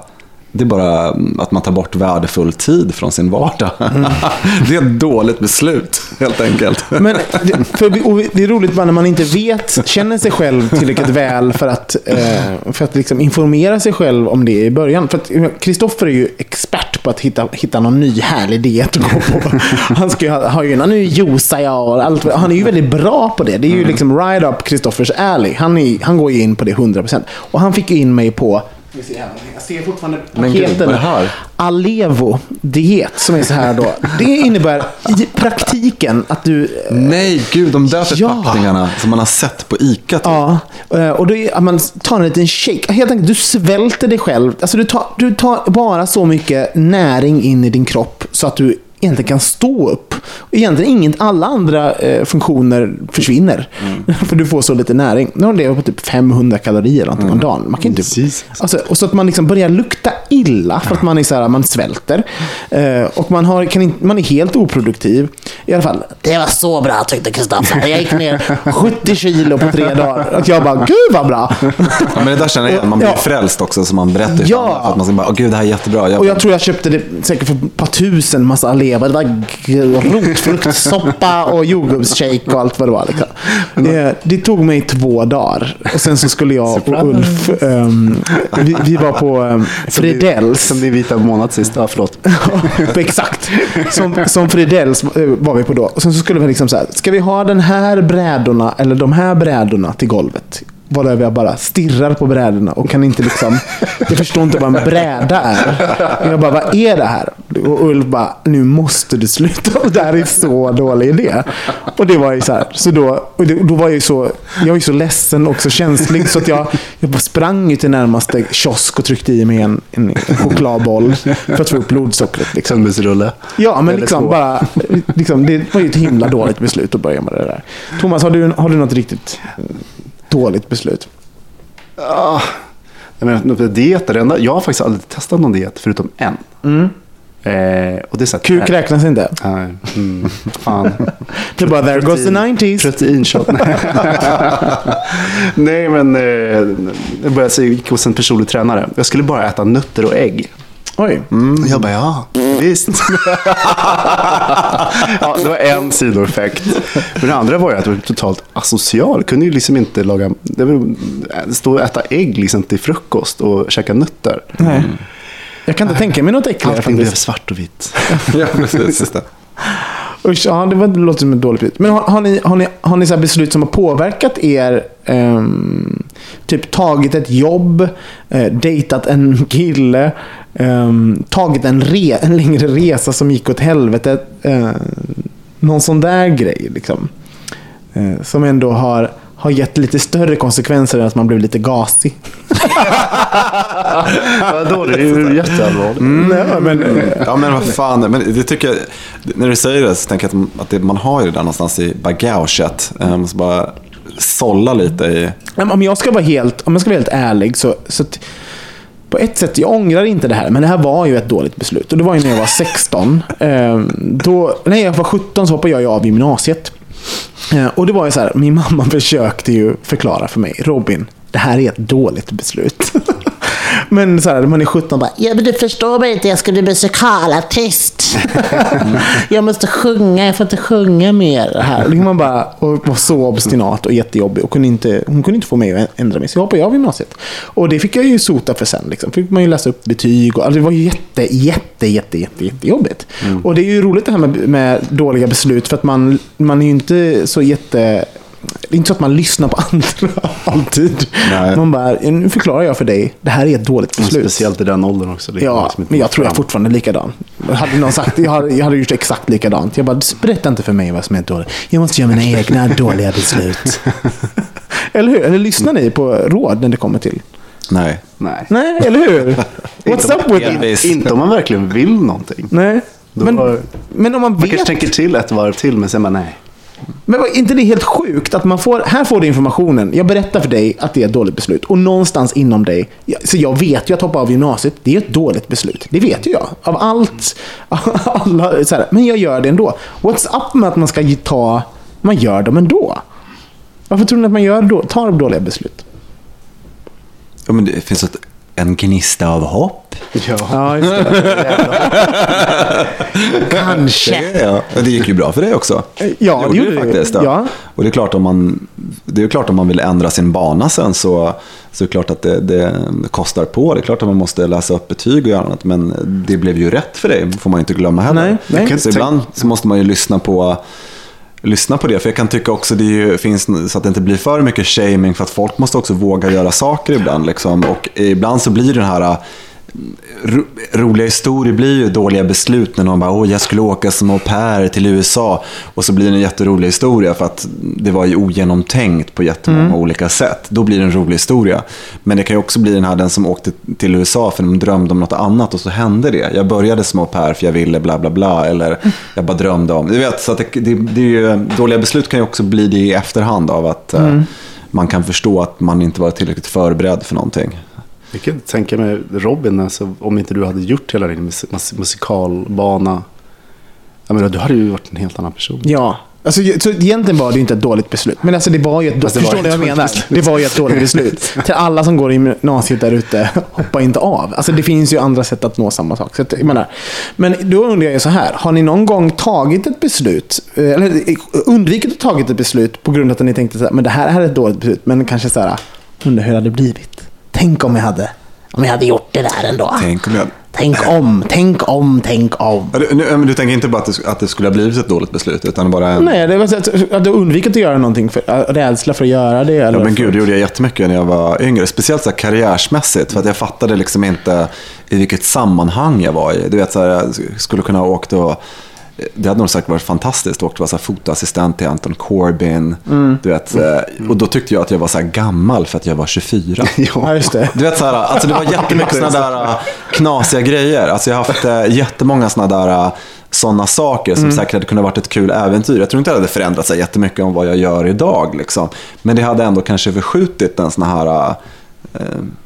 det är bara att man tar bort värdefull tid från sin vardag. det är ett dåligt beslut, helt enkelt. Men det, för, det är roligt bara när man inte vet, känner sig själv tillräckligt väl för att, eh, för att liksom informera sig själv om det i början. För att Kristoffer är ju expert på att hitta, hitta någon ny härlig diet att gå på. Han ska ju ha, ha ju, nu juicar jag och allt. Han är ju väldigt bra på det. Det är ju liksom right up Kristoffers alley. Han, är, han går ju in på det 100%. Och han fick ju in mig på vi se här. Jag ser fortfarande Men paketen. det här? Alevo-diet som är så här då. Det innebär i praktiken att du Nej, gud, de där Ja. förpackningarna som man har sett på ICA. Typ. Ja, eh, och då är, man tar en liten shake. Helt enkelt, du svälter dig själv. Alltså du, tar, du tar bara så mycket näring in i din kropp så att du egentligen kan stå upp. Egentligen inget, alla andra eh, funktioner försvinner. För du får så lite näring. Nu har det på typ 500 kalorier eller någonting om dagen. Man kan inte, Precis. alltså, och så att man liksom börjar lukta illa för att man, är så här, man svälter. Eh, och man, har, kan inte, man är helt oproduktiv. I alla fall, det var så bra tyckte Kristoffer. Jag gick ner 70 kilo på tre dagar. Och jag bara, gud vad bra. Ja, men det där känner jag igen. Man blir Ja. frälst också, som man berättar Ja. för att man ska bara, åh gud, det här är jättebra. Jag, Och jag tror jag köpte det säkert för ett par tusen massa Aleva. Det var g- rotfruktsoppa och jordgubbsshake och allt vad det var. Liksom. Det, det tog mig två dagar. Och sen så skulle jag och Ulf, ehm, vi, vi var på um, Fridells. Som din vita månad sist. Ja, förlåt. Exakt. Som, som Fridells eh, var vi på då. Och sen så skulle vi liksom så här, ska vi ha den här brädorna eller de här brädorna till golvet? Varöver jag bara stirrar på brädorna och kan inte liksom, jag förstår inte vad en bräda är. Jag bara, vad är det här? Och Ulf bara, nu måste du sluta. Det här är så dålig idé. Och det var ju så här, så då, och då var jag ju så, jag var ju så ledsen och så känslig så att jag, jag bara sprang ju till närmaste kiosk och tryckte i mig en, en, chokladboll för att få upp blodsockret. Liksom. Sömnbussrulle. Ja, men liksom bara, liksom, det var ju ett himla dåligt beslut att börja med det där. Thomas, har du, har du något riktigt dåligt beslut? Ah, dieter, enda, jag har faktiskt aldrig testat någon diet förutom en. Eh, och det är så Kuk räknas inte. Nej, mm, fan. Det är bara there goes the 90s. Proteinshot. Nej, men eh, jag började gick hos en personlig tränare. Jag skulle bara äta nötter och ägg. Oj. Och jag bara, ja, visst. ja, det var en sidoeffekt. Men det andra var ju att jag var totalt asocial. Kunde ju liksom inte laga, det var, stå och äta ägg liksom till frukost och käka nötter. Nej. Jag kan inte tänka mig något äckligare Allting blev svart och vitt. ja, precis. Just det. Usch, ja, det, var, det låter som ett dåligt beslut. Men har, har ni, har ni, har ni så här beslut som har påverkat er? ehm, typ tagit ett jobb, eh, dejtat en kille, ehm, tagit en, re, en längre resa som gick åt helvete. Eh, någon sån där grej liksom. Eh, som ändå har, har gett lite större konsekvenser än att man blev lite gasig. Vadå, det är ju jätteallvarligt. Nej, men, eh, Ja, men vad fan. Men det tycker jag, när du säger det så tänker jag att, det, man har ju det där någonstans i bagaget. Um, så bara sålla lite i... Men Om jag ska vara helt, om jag ska vara helt ärlig så, så på ett sätt, jag ångrar inte det här, men det här var ju ett dåligt beslut. Och det var ju när jag var 16. Eh, då, när jag var 17 så hoppade jag av gymnasiet. Eh, och det var ju så här, min mamma försökte ju förklara för mig, Robin, det här är ett dåligt beslut. Men så här, man är 17 och bara, ja men du förstår mig inte, jag ska bli musikalartist. jag måste sjunga, jag får inte sjunga mer här. Liksom man bara, och var så obstinat och jättejobbig. Och kunde inte, hon kunde inte få mig att ändra mig, så jag hoppade av gymnasiet. Och det fick jag ju sota för sen. Liksom. Fick man ju läsa upp betyg. Och, alltså, det var ju jätte, jätte, jätte, jätte, jättejobbigt. Och det är ju roligt det här med, med dåliga beslut, för att man, man är ju inte så jätte det är inte så att man lyssnar på andra alltid. Nej. Man bara, nu förklarar jag för dig, det här är ett dåligt beslut. Speciellt i den åldern också. Ja, liksom men jag tror jag är fortfarande likadan. Hade någon sagt, jag hade, jag hade gjort exakt likadant. Jag bara, berätta inte för mig vad som är dåligt. Jag måste göra mina egna dåliga beslut. Eller hur? Eller lyssnar ni på råd när det kommer till? Nej. Nej. Nej, eller hur? What's up with that? Inte om man verkligen vill någonting. Nej. Men, var- men om man Man vet... kanske tänker till ett varv till, men sen bara nej. Men var inte det helt sjukt att man får, här får du informationen, jag berättar för dig att det är ett dåligt beslut. Och någonstans inom dig, så jag vet ju att hoppa av gymnasiet, det är ett dåligt beslut. Det vet ju jag. Av allt, alla, så här, men jag gör det ändå. What's up med att man ska ta, man gör dem ändå? Varför tror ni att man gör tar dåliga beslut? Ja, men det finns ett, en gnista av hopp. Ja. Ja, just det. Kanske. Det, ja. Det gick ju bra för dig också. Ja, det gjorde det ju. faktiskt. Ja. Ja. Och det är klart om man, det är klart om man vill ändra sin bana sen så, så är det klart att det, det kostar på. Det är klart att man måste läsa upp betyg och göra annat. Men det blev ju rätt för dig, får man inte glömma heller. Nej, nej. Så ibland så måste man ju lyssna på lyssna på det. För jag kan tycka också det ju, finns så att det inte blir för mycket shaming för att folk måste också våga göra saker ibland. Liksom. Och ibland så blir den här ro, roliga historier blir ju dåliga beslut när någon bara åh jag skulle åka som au pair till USA och så blir det en jätterolig historia för att det var ju ogenomtänkt på jättemånga olika sätt. Då blir det en rolig historia. Men det kan ju också bli den här den som åkte till USA för de drömde om något annat och så hände det. Jag började som au pair för jag ville bla bla bla eller jag bara drömde om. Du vet, så det, det, det ju, dåliga beslut kan ju också bli det i efterhand av att eh, man kan förstå att man inte var tillräckligt förberedd för någonting. Jag kan tänka mig Robin, alltså, om inte du hade gjort hela din mus- mus- musikalbana. Jag menar, du hade ju varit en helt annan person. Ja. Alltså, så egentligen var det ju inte ett dåligt beslut. Men alltså, det var ju ett, det var förstår ni vad jag dåligt menar? beslut. Det var ju ett dåligt beslut. Till alla som går i gymnasiet där ute, hoppa inte av. Alltså, det finns ju andra sätt att nå samma sak. Så att, jag menar, men då undrar jag så här. Har ni någon gång tagit ett beslut, eh, eller undvikit att tagit ett beslut på grund av att ni tänkte men det här är ett dåligt beslut, men kanske så här, undrar hur det hade blivit? Tänk om jag hade, om jag hade gjort det där ändå. Tänk om jag... Tänk om, tänk om, tänk om. Du, nu, men du tänker inte bara att det, att det skulle ha blivit ett dåligt beslut, utan bara en... Nej, det var så att jag hade undvikit att göra någonting för rädsla för att göra det. Eller Ja, men gud, det gjorde jag jättemycket när jag var yngre. Speciellt så här karriärsmässigt. För att jag fattade liksom inte i vilket sammanhang jag var i. Du vet, så här, jag skulle kunna ha åkt och... Det hade nog säkert varit fantastiskt att vara fotoassistent till Anton Corbin. Mm. Du vet, eh, och då tyckte jag att jag var så här gammal för att jag var 24. Ja, just det. Du vet så här, alltså det var jättemycket sådana där äh, knasiga grejer. Alltså jag har haft äh, jättemånga sådana där sådana saker som säkert hade kunnat varit ett kul äventyr. Jag tror inte det hade förändrat sig jättemycket om vad jag gör idag. Liksom. Men det hade ändå kanske förskjutit en sån här äh,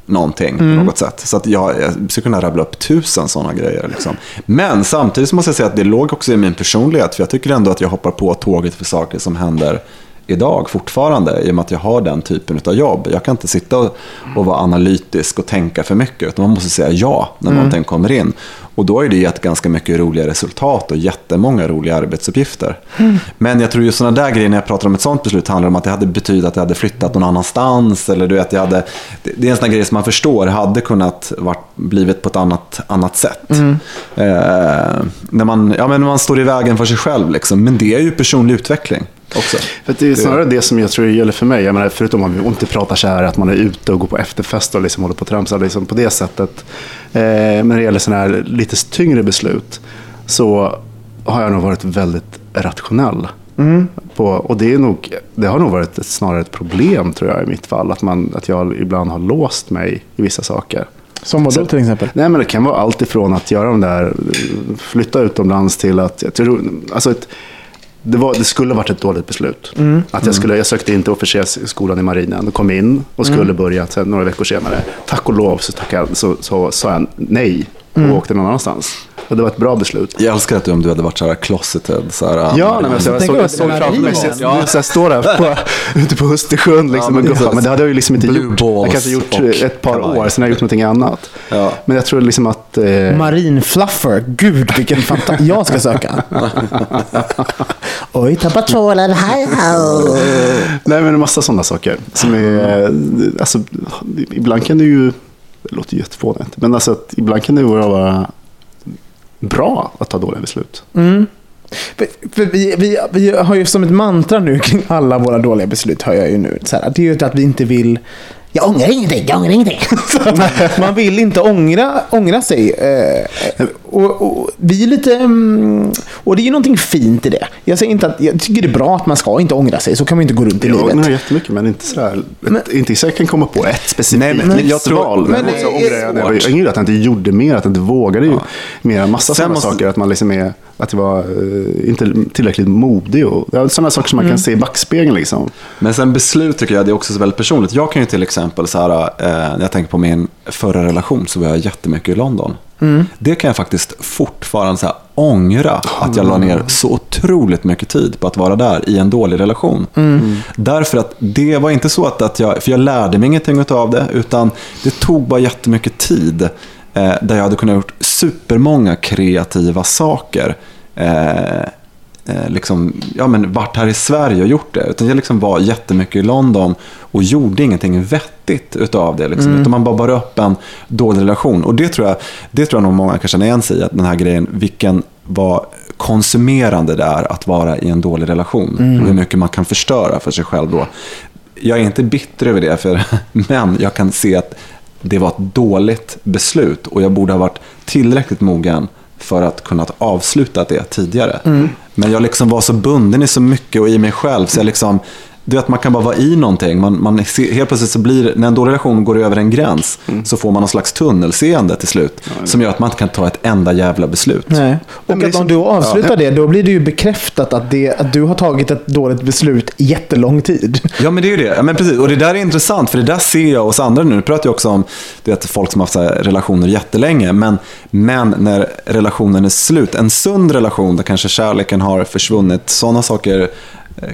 någonting på något sätt. Så att jag, jag skulle kunna rabbla upp tusen sådana grejer. Liksom. Men samtidigt måste jag säga att det låg också i min personlighet. För jag tycker ändå att jag hoppar på tåget för saker som händer idag fortfarande i och med att jag har den typen av jobb. Jag kan inte sitta och, och vara analytisk och tänka för mycket utan man måste säga ja när Mm. någonting kommer in. Och då har ju det gett ganska mycket roliga resultat och jättemånga roliga arbetsuppgifter. Mm. Men jag tror ju sådana där grejer när jag pratar om ett sånt beslut handlar om att det hade betytt att jag hade flyttat någon annanstans. Eller du vet, jag hade, det är en sån grej som man förstår hade kunnat varit, blivit på ett annat, annat sätt. Mm. Eh, när, man, ja, men när man står i vägen för sig själv. Liksom. Men det är ju personlig utveckling också. För att det är snarare det som jag tror gäller för mig. Jag menar, förutom om vi inte pratar så här att man är ute och går på efterfest och liksom håller på och tramsar liksom på det sättet. Eh, men när det gäller sådana här lite tyngre beslut så har jag nog varit väldigt rationell. På, och det, är nog, det har nog varit ett, snarare ett problem tror jag i mitt fall. Att, man, att jag ibland har låst mig i vissa saker. Som vad då till exempel? Nej, men det kan vara allt ifrån att göra de där, flytta utomlands till att, jag tror, alltså ett, det, var, det skulle varit ett dåligt beslut. Att jag, skulle, jag sökte in till officersskolan i marinen och kom in och skulle börja sen, några veckor senare. Tack och lov så, tackade, så, så sa jag nej och åkte någon annanstans. Och det var ett bra beslut. Jag älskar att du, om du hade varit så här closeted. Så här, Ja, nej, men alltså, jag såg, jag såg framför mig, så jag, så jag står där på, ute på Östersjön liksom, Ja, men precis. Men det hade jag ju liksom inte Blue gjort. Jag kanske gjort ett par år, sen har jag gjort någonting annat. Ja. Men jag tror liksom att... Eh, Marinfluffer. Gud, vilken fantastisk... Jag ska söka. Oj, tappat trålen. Hej. Nej, men en massa sådana saker. Som är, alltså, ibland kan det ju, det låter jättefånigt, men alltså, att ibland kan det vara bra att ta dåliga beslut. För vi, vi, vi har ju som ett mantra nu kring alla våra dåliga beslut, hör jag ju nu. Så här, det är ju att vi inte vill... Jag ångrar ingenting, jag ångrar ingenting. Man vill inte ångra, ångra sig. Eh, och, och, vi är lite... mm, Och det är ju någonting fint i det. Jag, säger inte att, jag tycker det är bra att man ska inte ångra sig, så kan man inte gå runt i Jag livet. ångrar jättemycket, men inte sådär. ett, inte så jag kan komma på ett specifikt Nej, men- men jag tror- val. Men, men men så är ångrar jag, jag, jag ångrar att jag inte gjorde mer, att jag inte vågade ju mer. Massa sådana saker. Att man liksom är, att jag var eh, inte tillräckligt modig. Och, ja, sådana saker som man kan se i backspegeln. Liksom. Men sen beslut tycker jag det är också så väldigt personligt. Jag kan ju till exempel, så här, eh, när jag tänker på min förra relation så var jag jättemycket i London. Det kan jag faktiskt fortfarande så här, ångra att jag la ner så otroligt mycket tid på att vara där i en dålig relation. Därför att det var inte så att, att jag, för jag lärde mig ingenting av det, utan det tog bara jättemycket tid där jag hade kunnat gjort supermånga kreativa saker. Eh, eh, liksom, ja, men varit här i Sverige och gjort det. Utan jag liksom var jättemycket i London och gjorde ingenting vettigt utav det. Liksom. Utan man bara bar upp en dålig relation. Och det tror jag, det tror jag nog många kan känna igen sig i. Att den här grejen, vilken var konsumerande det är att vara i en dålig relation. Och hur mycket man kan förstöra för sig själv då. Jag är inte bitter över det, för, men jag kan se att det var ett dåligt beslut och jag borde ha varit tillräckligt mogen för att kunna avsluta det tidigare. Men jag liksom var så bunden i så mycket och i mig själv så jag liksom du vet, man kan bara vara i någonting. Man, man, ser- helt plötsligt så blir när en dålig relation går över en gräns så får man någon slags tunnelseende till slut. Som gör att man inte kan ta ett enda jävla beslut. Nej. Och det är att som- om du avslutar det, då blir det ju bekräftat att, det, att du har tagit ett dåligt beslut i jättelång tid. Ja, men det är ju det. Ja, men precis. Och det där är intressant, för det där ser jag hos andra nu. Nu pratar jag också om du vet, folk som har haft relationer jättelänge. Men, men när relationen är slut, en sund relation där kanske kärleken har försvunnit, sådana saker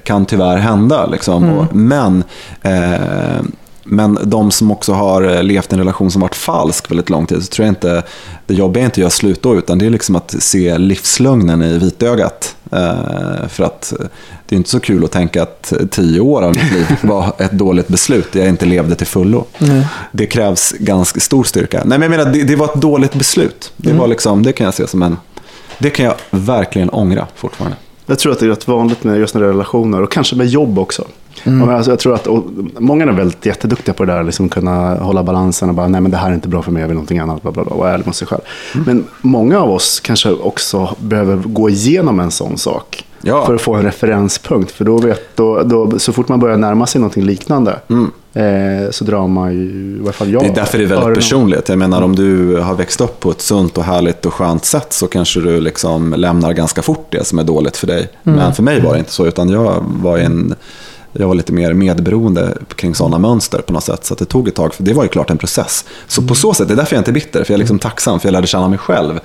kan tyvärr hända. Liksom. Och, men, eh, men de som också har eh, levt i en relation som varit falsk väldigt lång tid, så tror jag inte, det jobbiga är inte att göra slut då, utan det är liksom att se livslögnen i vitögat. Eh, för att eh, det är inte så kul att tänka att tio år av mitt liv var ett dåligt beslut, jag inte levde till fullo. Det krävs ganska stor styrka. Nej, men jag menar, det, det var ett dåligt beslut. Det, var liksom, det kan jag se som en... Det kan jag verkligen ångra fortfarande. Jag tror att det är rätt vanligt med just när det är relationer och kanske med jobb också. Mm. Alltså, jag tror att, många är väldigt jätteduktiga på det där, liksom kunna hålla balansen och bara, nej men det här är inte bra för mig, jag vill någonting annat, bla, bla, bla, och vara ärlig mot sig själv. Mm. Men många av oss kanske också behöver gå igenom en sån sak. Ja. För att få en referenspunkt. För då vet, då, då, så fort man börjar närma sig någonting liknande, eh, så drar man ju, i alla fall jag, Mm. Det är därför det är väldigt öronen. personligt. Jag menar om du har växt upp på ett sunt och härligt och skönt sätt så kanske du liksom lämnar ganska fort det som är dåligt för dig. Men för mig var det inte så, utan jag var en jag var lite mer medberoende kring sådana mönster på något sätt. Så det tog ett tag, för det var ju klart en process. Så på så sätt, det är därför jag inte är bitter, för jag är liksom tacksam, för jag lärde känna mig själv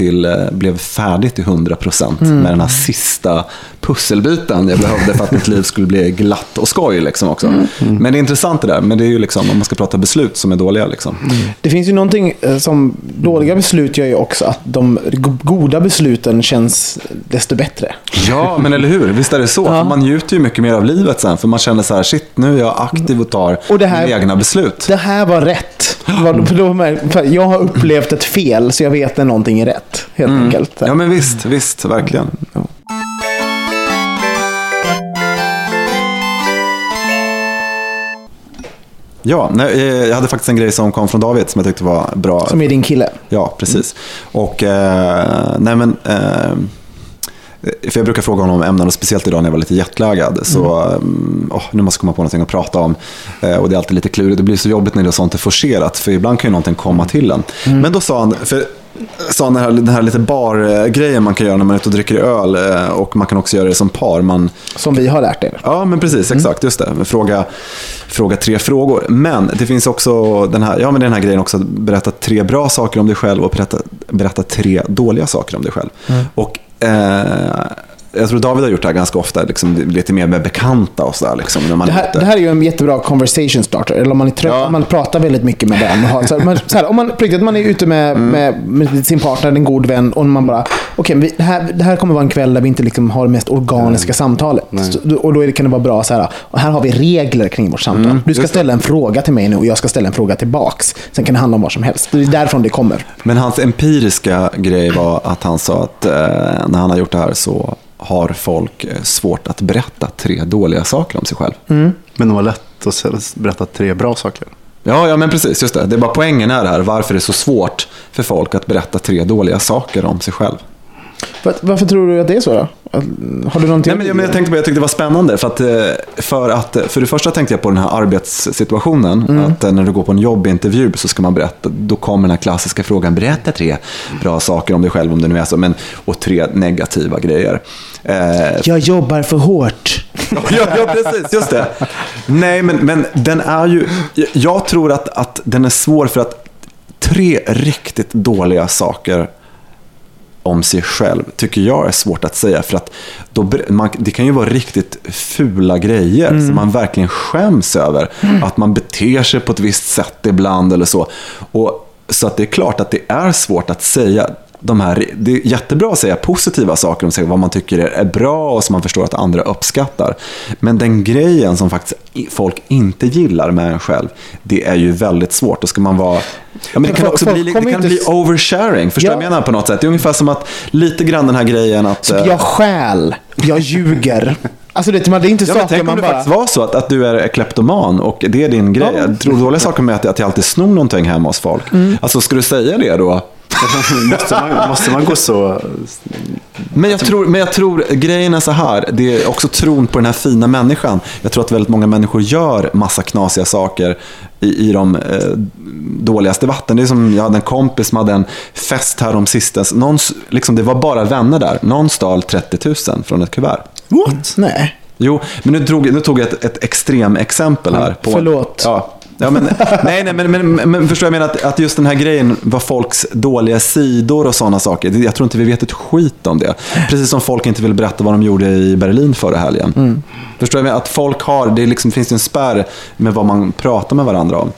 till, eh, blev färdig till 100% Mm. med den här sista pusselbiten jag behövde för att mitt liv skulle bli glatt och skoj. Liksom också. Mm. Men det är intressant det där, men det är ju liksom, om man ska prata beslut som är dåliga. Liksom. Det finns ju någonting eh, som dåliga beslut gör ju också att de go- goda besluten känns desto bättre. Ja, men eller hur? Visst är det så? För Man njuter ju mycket mer av livet sen, för man känner så här, shit, nu är jag aktiv och tar Och här- mina egna beslut. Det här var rätt. Jag har upplevt ett fel så jag vet när någonting är rätt. Helt enkelt. Ja, men visst, visst, verkligen. Ja, nej, eh, jag hade faktiskt en grej som kom från David som jag tyckte var bra. Som är din kille. Ja, precis. Och, eh, nej men, eh, för jag brukar fråga honom om ämnen, och speciellt idag när jag var lite jetlaggad. Så, mm, åh, nu måste jag komma på någonting att prata om. Eh, och det är alltid lite klurigt. Det blir så jobbigt när det är sånt är forcerat, för ibland kan ju någonting komma till en. Men då sa han, för sa den här, den här lite bar-grejen man kan göra när man är ute och dricker öl. eh, Och man kan också göra det som par. Man, Som vi har lärt er. Ja, men precis. Exakt. Just det. Fråga, fråga tre frågor. Men det finns också den här, ja, men den här grejen också. att Berätta tre bra saker om dig själv och berätta, berätta tre dåliga saker om dig själv. Och, eh, jag tror David har gjort det här ganska ofta, liksom, lite mer med bekanta och sådär. Liksom, när man Det är här, det här är ju en jättebra conversation starter. Eller om man är trött, Ja. om man pratar väldigt mycket med den. och har- Så här, man, så här, om man, riktigt, man är ute med, Mm. med, med sin partner, en god vän, och man bara, okej, vi- det, här, det här kommer vara en kväll där vi inte liksom har det mest organiska samtalet. Så, och då det, kan det vara bra så här, och här har vi regler kring vårt samtal. du ska Mm, just det. ställa en fråga till mig nu och jag ska ställa en fråga tillbaks. Sen kan det handla om vad som helst. Det är därifrån det kommer. Men hans empiriska grej var att han sa att eh, när han har gjort det här så har folk eh, svårt att berätta tre dåliga saker om sig själv. Men det var lätt att berätta tre bra saker. Ja, ja, men precis. Just det. Det är bara poängen är här. Varför det är så svårt för folk att berätta tre dåliga saker om sig själv. Var, varför tror du att det är så då? Har du någonting? Nej, men jag, men jag tänkte på, jag tyckte det var spännande. För, att, eh, för, att, för det första tänkte jag på den här arbetssituationen. Att eh, när du går på en jobbintervju så ska man berätta. Då kommer den här klassiska frågan. Berätta tre bra saker om dig själv om det nu är så. Men, och tre negativa grejer. Eh, Jag jobbar för hårt. ja, ja, precis. Just det. Nej, men, men den är ju... Jag tror att, att den är svår för att tre riktigt dåliga saker om sig själv tycker jag är svårt att säga. För att då, man, det kan ju vara riktigt fula grejer som man verkligen skäms över. Att man beter sig på ett visst sätt ibland eller så. Och, så att det är klart att det är svårt att säga de här, det är jättebra att säga positiva saker om sig, vad man tycker är, bra och som man förstår att andra uppskattar. Men den grejen som faktiskt folk inte gillar med en själv, det är ju väldigt svårt. Då ska man vara... Ja, men det kan också folk bli, det kan inte bli oversharing, förstår Ja. jag menar på något sätt? Det är ungefär som att, lite grann den här grejen att... eh, Jag stjäl, jag ljuger. Alltså det, man- det är inte Ja, saker tänk om man det bara... faktiskt var så att, att du är kleptoman och det är din grej. Ja. Dåliga saker med att, att jag alltid snor någonting hemma hos folk. Mm. Alltså, ska du säga det då? måste, man, måste man gå så... Men jag, tror, men jag tror, grejen är så här, det är också tron på den här fina människan. Jag tror att väldigt många människor gör massa knasiga saker i, i de eh, dåligaste vatten. Det är som, jag hade en kompis som hade en fest här om sistens. Någon, liksom, det var bara vänner där. Någon stal 30 000 från ett kuvert. What? Nej. Jo, men nu, drog, nu tog jag ett, ett extrem exempel här. På, Förlåt. Ja, ja, men, nej, nej, men, men, men förstår jag menar att, att just den här grejen var folks dåliga sidor och sådana saker. Jag tror inte vi vet ett skit om det. Precis som folk inte vill berätta vad de gjorde i Berlin förra helgen. Mm. Förstår jag menar? Att folk har, det liksom, finns en spärr med vad man pratar med varandra om.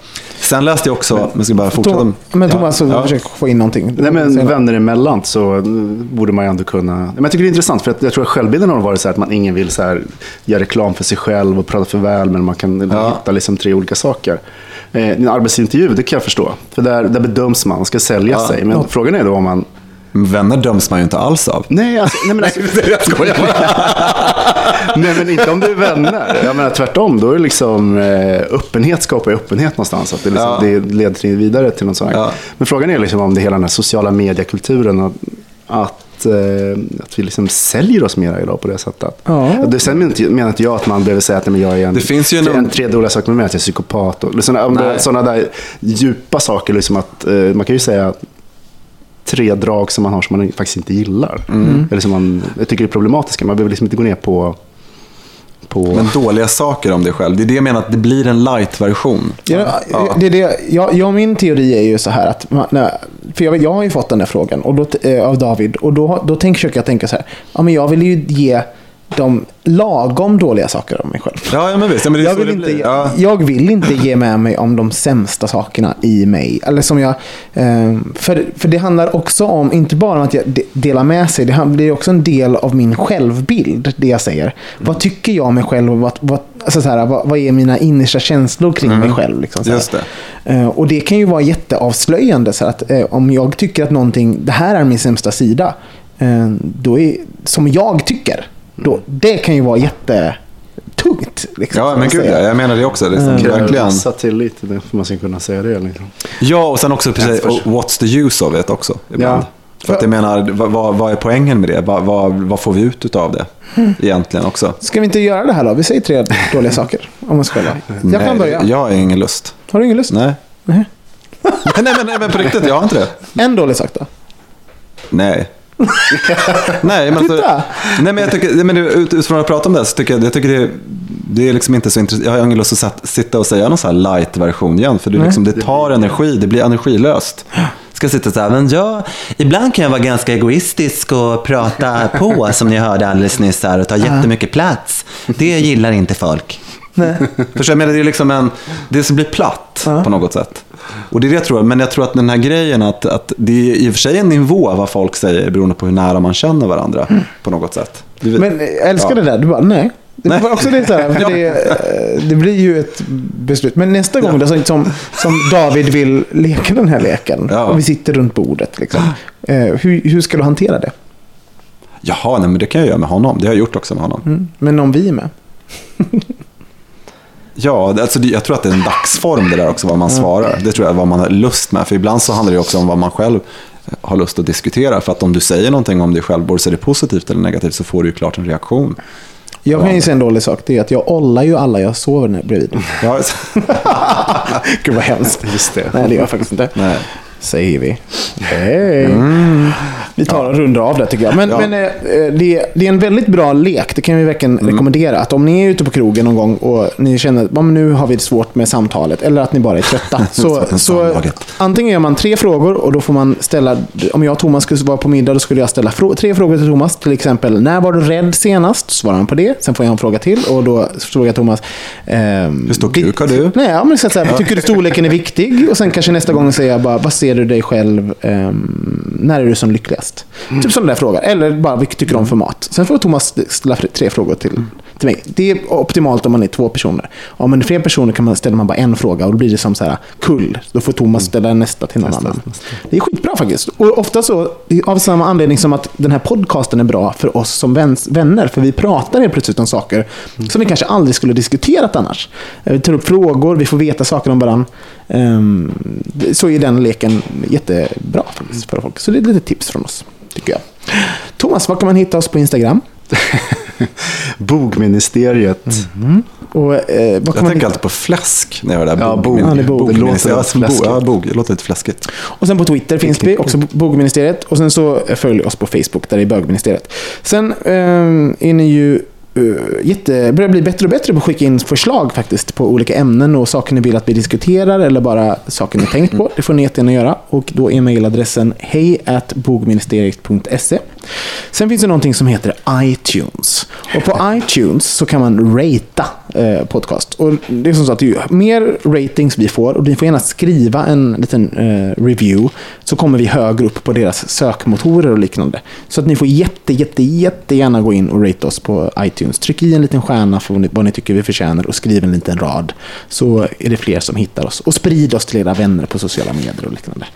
Sen läste jag också, men ska bara fortsätta. Tom, men Thomas, ja, ja. försök få in någonting. Nej, men vänner emellan så borde man ju ändå kunna... Men jag tycker det är intressant för att jag tror att självbilden har varit så här att man ingen vill så här, göra reklam för sig själv och prata för väl men man kan hitta liksom tre olika saker. Eh, en arbetsintervju, det kan jag förstå. För där, där bedöms man, man ska sälja Ja. sig. Men frågan är då om man... Vänner döms man ju inte alls av. Nej, alltså, nej, men alltså, jag skojar bara. nej, men inte om du är vänner. Jag menar tvärtom, då är det liksom eh, öppenhet skapar ju öppenhet någonstans. Att det, liksom, Ja. det leder till vidare till något sånt. Ja. Men frågan är liksom om det hela den här sociala mediekulturen. och Att, eh, att vi liksom säljer oss mera idag på det sättet. Ja. Det, sen menar inte, jag att man behöver säga att nej, men jag är en, Det finns ju en, någon- tre dåliga saker med mig, att jag är psykopat. Och, sådana, om det, Nej. sådana där djupa saker. Liksom att, eh, man kan ju säga tre drag som man har som man faktiskt inte gillar. Mm. Eller som man tycker är problematiska. Man behöver liksom inte gå ner på... på Men dåliga saker om dig själv. Det är det jag menar, att det blir en light-version. Ja, Ja. det är det, jag, jag, min teori är ju så här att man, när, för jag, jag har ju fått den där frågan och då, eh, av David och då, då tänk, försöker jag tänka så här, ja men jag vill ju ge de lagom dåliga saker om mig själv. Ja, ja men visst. Ja, men Jag vill, inte, blir. Ja. jag vill inte ge med mig om de sämsta sakerna i mig. Eller som jag, eh, för, för det handlar också om, inte bara om att jag de- delar med sig, det är också en del av min självbild, det jag säger. Vad tycker jag om mig själv och vad, vad, alltså så här, vad, vad är mina innersta känslor kring mig själv? Liksom. Just det. Eh, och det kan ju vara jätteavslöjande. Så att, eh, om jag tycker att någonting, det här är min sämsta sida, eh, då är, som jag tycker, då, det kan ju vara jättetungt. Liksom, Ja, får men man gud ja. Jag menar det också. Liksom, Kräver verkligen. till det för man ska kunna säga det. Liksom. Ja, och sen också precis, och what's the use of it också. Ibland. Ja. För att jag menar, vad, vad, är poängen med det? Vad, vad, vad får vi ut av det? Egentligen också. Ska vi inte göra det här då? Vi säger tre dåliga saker om oss själva. Jag kan Nej, börja. Jag har ingen lust. Har du ingen lust? Nej. Nej. nej, men, nej, men på riktigt, jag har inte det. En dålig sak då? Nej. nej, men, alltså, nej, men jag tycker, men utifrån att prata om det så tycker jag, jag tycker det, det är liksom inte så intressant. Jag har ingen lust att sitta och säga någon sån här light-version igen. För det, liksom, det tar energi, det blir energilöst. ska sitta så här, men jag, ibland kan jag vara ganska egoistisk och prata på, som ni hörde alldeles nyss här, och ta jättemycket plats. Det gillar inte folk. För jag menar, det är liksom en, det som blir platt på något sätt. Och det är det jag tror, men jag tror att den här grejen att, att det är i och för sig en nivå vad folk säger beroende på hur nära man känner varandra på något sätt. Du Men älskar Ja. det där. Du bara, nej. Det, Nej. var också det, så här, för det, det blir ju ett beslut. Men nästa gång då, som, som, som David vill leka den här leken. Ja. Och vi sitter runt bordet. Liksom, eh, hur, hur ska du hantera det? Jaha, nej, men det kan jag göra med honom. Det har jag gjort också med honom. Mm. Men om vi är med? Ja, alltså, jag tror att det är en dagsform det där också, vad man svarar. Det tror jag är vad man har lust med. För ibland så handlar det också om vad man själv har lust att diskutera. För att om du säger någonting om dig själv, så är det positivt eller negativt, så får du ju klart en reaktion. Jag kan ju säga en dålig sak. Det är att jag ollar ju alla jag sover när bredvid. Ja, Gud vad hemskt. Just det. Nej, det gör jag faktiskt inte. nej. Säger vi. Hej. Vi tar och rundar av det tycker jag. Men, Ja. men eh, det, det är en väldigt bra lek. Det kan vi verkligen rekommendera. Att om ni är ute på krogen någon gång och ni känner att "Ja, men nu har vi det svårt med samtalet. Eller att ni bara är trötta. så, så antingen gör man tre frågor och då får man ställa. Om jag och Thomas skulle vara på middag då skulle jag ställa frå- tre frågor till Thomas. Till exempel, när var du rädd senast? Svarar han på det. Sen får jag en fråga till och då frågar Thomas. ehm, Hur stor kuk har du? Nej, ja, men så att säga, tycker du storleken är viktig? Och sen kanske nästa gång säger jag bara, vad ser du dig själv, ehm, när är du som lyckligast? Typ sådana där frågor. Eller bara, vilket tycker du om för mat? Sen får Thomas ställa tre frågor till, till mig. Det är optimalt om man är två personer. Om man är fler personer kan man ställa man bara en fråga och då blir det som så här, kull. Då får Thomas ställa nästa till någon annan. Det är skitbra faktiskt. Och ofta så, av samma anledning som att den här podcasten är bra för oss som vänner. För vi pratar helt plötsligt om saker som vi kanske aldrig skulle diskuterat annars. Eh, Vi tar upp frågor, vi får veta saker om varandra. Ehm, Så är den leken jättebra faktiskt för folk. Så det är lite tips från oss, tycker jag. Thomas, var kan man hitta oss på Instagram? Bogministeriet. Och, eh, vad kan Jag man tänker hitta? alltid på fläsk när jag hör det här. Ja, bog. Ja, det är bog. Det låter fläskigt. Ja, bog. Det låter lite fläskigt. Och sen på Twitter finns vi, också Bogministeriet. Och sen så följ oss på Facebook, där det är Bögministeriet. Sen ehm, är ni ju uh, jätte, börjar bli bättre och bättre på att skicka in förslag faktiskt på olika ämnen och saker ni vill att vi diskuterar eller bara saker ni tänkt på. Det får ni jättegärna göra. Och då är mejladressen hej bogministeriet.se. Sen finns det någonting som heter iTunes. Och på iTunes så kan man ratea eh, podcast. Och det är som så att ju mer ratings vi får, och ni får gärna skriva en liten eh, review, så kommer vi högre upp på deras sökmotorer och liknande. Så att ni får jätte, jätte, jättegärna gå in och rate oss på iTunes. Tryck i en liten stjärna för vad ni, tycker vi förtjänar och skriv en liten rad. Så är det fler som hittar oss. Och sprid oss till era vänner på sociala medier och liknande.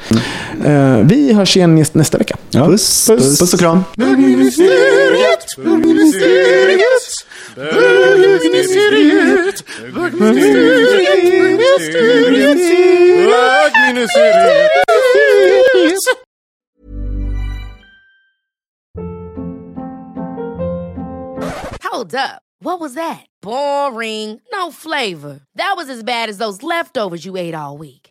Eh, vi hörs igen nästa- vecka. Ja. Puss, Puss, puss och kram. Bögministeriet, bögministeriet, bögministeriet, bögministeriet, bögministeriet, bögministeriet. Hold up. What was that? Boring. No flavor. That was as bad as those leftovers you ate all week.